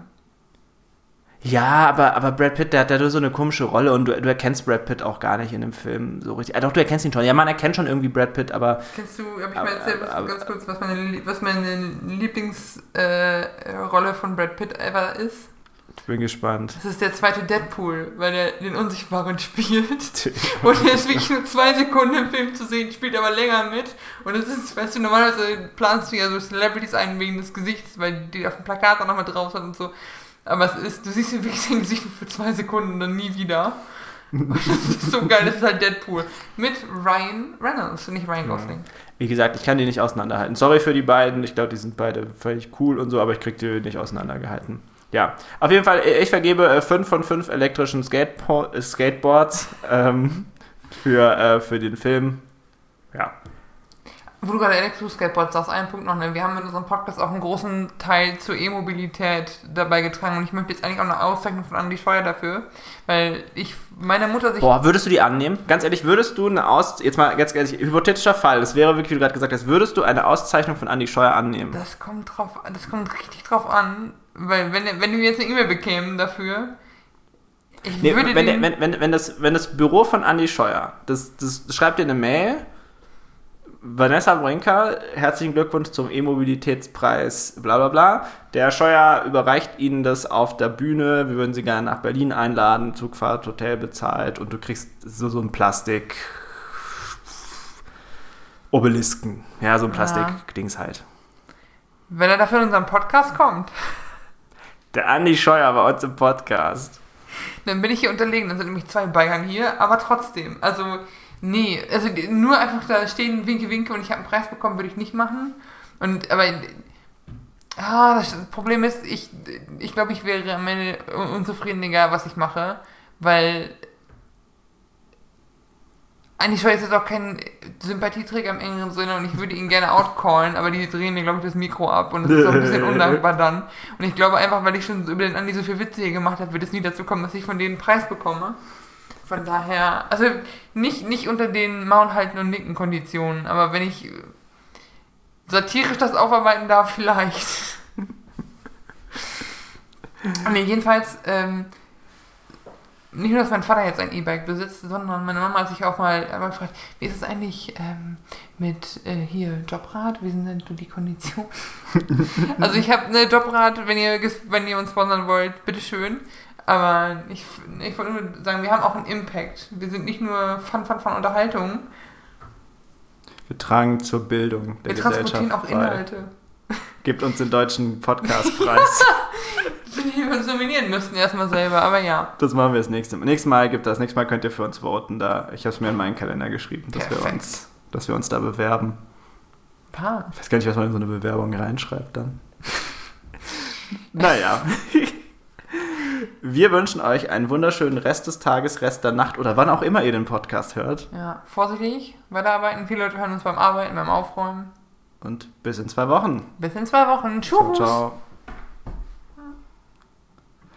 Ja, aber, aber Brad Pitt, der hat nur so eine komische Rolle und du, du erkennst Brad Pitt auch gar nicht in dem Film so richtig. Ah, doch, du erkennst ihn schon. Ja, man erkennt schon irgendwie Brad Pitt, aber Kennst du, hab ich Aber- mal erzählt, was, aber- ganz kurz, was meine, was meine Lieblingsrolle äh, von Brad Pitt ever ist? Ich bin gespannt. Das ist der zweite Deadpool, weil er den Unsichtbaren spielt. Und er ist wirklich nur zwei Sekunden im Film zu sehen, spielt aber länger mit. Und das ist, weißt du, normalerweise planst du ja so Celebrities ein wegen des Gesichts, weil die auf dem Plakat auch nochmal drauf sind und so. Aber es ist, du siehst ihn wirklich sein Gesicht nur für zwei Sekunden und dann nie wieder. Und das ist so geil, das ist halt Deadpool. Mit Ryan Reynolds, nicht Ryan Gosling. Wie gesagt, ich kann die nicht auseinanderhalten. Sorry für die beiden. Ich glaube, die sind beide völlig cool und so, aber ich krieg die nicht auseinandergehalten. Ja, auf jeden Fall, ich vergebe 5 von 5 elektrischen Skatebo äh, Skateboards ähm, für, äh, für den Film. Ja. Wo du gerade Elektro-Skateboards sagst, ein Punkt noch, ne? Wir haben in unserem Podcast auch einen großen Teil zur E-Mobilität dabei getragen und ich möchte jetzt eigentlich auch eine Auszeichnung von Andi Scheuer dafür, weil ich, meine Mutter sich Boah, würdest du die annehmen? Ganz ehrlich, würdest du eine Aus... Jetzt mal ganz ehrlich, hypothetischer Fall, das wäre wirklich, wie du gerade gesagt hast, würdest du eine Auszeichnung von Andy Scheuer annehmen? Das kommt drauf, das kommt richtig drauf an, weil wenn, wenn wir jetzt eine E-Mail bekämen dafür, ich Nee, würde wenn, den, wenn, wenn, wenn, das, wenn das Büro von Andy Scheuer, das, das schreibt dir eine Mail, Vanessa Brinker, herzlichen Glückwunsch zum E-Mobilitätspreis, bla bla bla. Der Scheuer überreicht Ihnen das auf der Bühne, wir würden Sie gerne nach Berlin einladen, Zugfahrt, Hotel bezahlt und du kriegst so, so ein Plastik... Obelisken. Ja, so ein Ja. Plastik-Dings halt. wenn er dafür in unseren Podcast kommt, Der Andi Scheuer bei uns im Podcast. dann bin ich hier unterlegen, dann sind nämlich zwei Bayern hier, aber trotzdem, also nee, also nur einfach da stehen, winke, winke und ich habe einen Preis bekommen, würde ich nicht machen. Und aber ah, das Problem ist, ich ich glaube, ich wäre am Ende un- unzufrieden, egal was ich mache, weil eigentlich ist jetzt auch kein Sympathieträger im engeren Sinne und ich würde ihn gerne outcallen, aber die drehen mir, glaube ich, das Mikro ab und das ist auch ein bisschen undankbar dann. Und ich glaube einfach, weil ich schon über den Andi so viel Witze hier gemacht habe, wird es nie dazu kommen, dass ich von denen einen Preis bekomme. Von daher, also nicht, nicht unter den Maul halten und nicken Konditionen, aber wenn ich satirisch das aufarbeiten darf, vielleicht. nee, jedenfalls, ähm, nicht nur, dass mein Vater jetzt ein E-Bike besitzt, sondern meine Mama hat sich auch mal einmal gefragt, wie ist es eigentlich ähm, mit äh, hier Jobrad? Wie sind denn so die Konditionen? also ich habe eine Jobrad, wenn ihr, wenn ihr uns sponsern wollt, bitteschön. Aber ich, ich wollte nur sagen, wir haben auch einen Impact. Wir sind nicht nur Fun, Fun, Fun Unterhaltung. Wir tragen zur Bildung der Wir transportieren Gesellschaft auch bei. Inhalte. Gebt uns den deutschen Podcastpreis. Die wir uns nominieren müssten erstmal selber, aber ja. Das machen wir das nächste Mal. Nächstes Mal gibt das. Nächstes Mal könnt ihr für uns voten. Da, ich habe es mir in meinen Kalender geschrieben, dass wir, uns, dass wir uns da bewerben. Paar. Ich weiß gar nicht, was man in so eine Bewerbung reinschreibt dann. naja. Wir wünschen euch einen wunderschönen Rest des Tages, Rest der Nacht oder wann auch immer ihr den Podcast hört. Ja, vorsichtig, weiterarbeiten. Viele Leute hören uns beim Arbeiten, beim Aufräumen. Und bis in zwei Wochen. Bis in zwei Wochen. Tschüss. Ciao, ciao.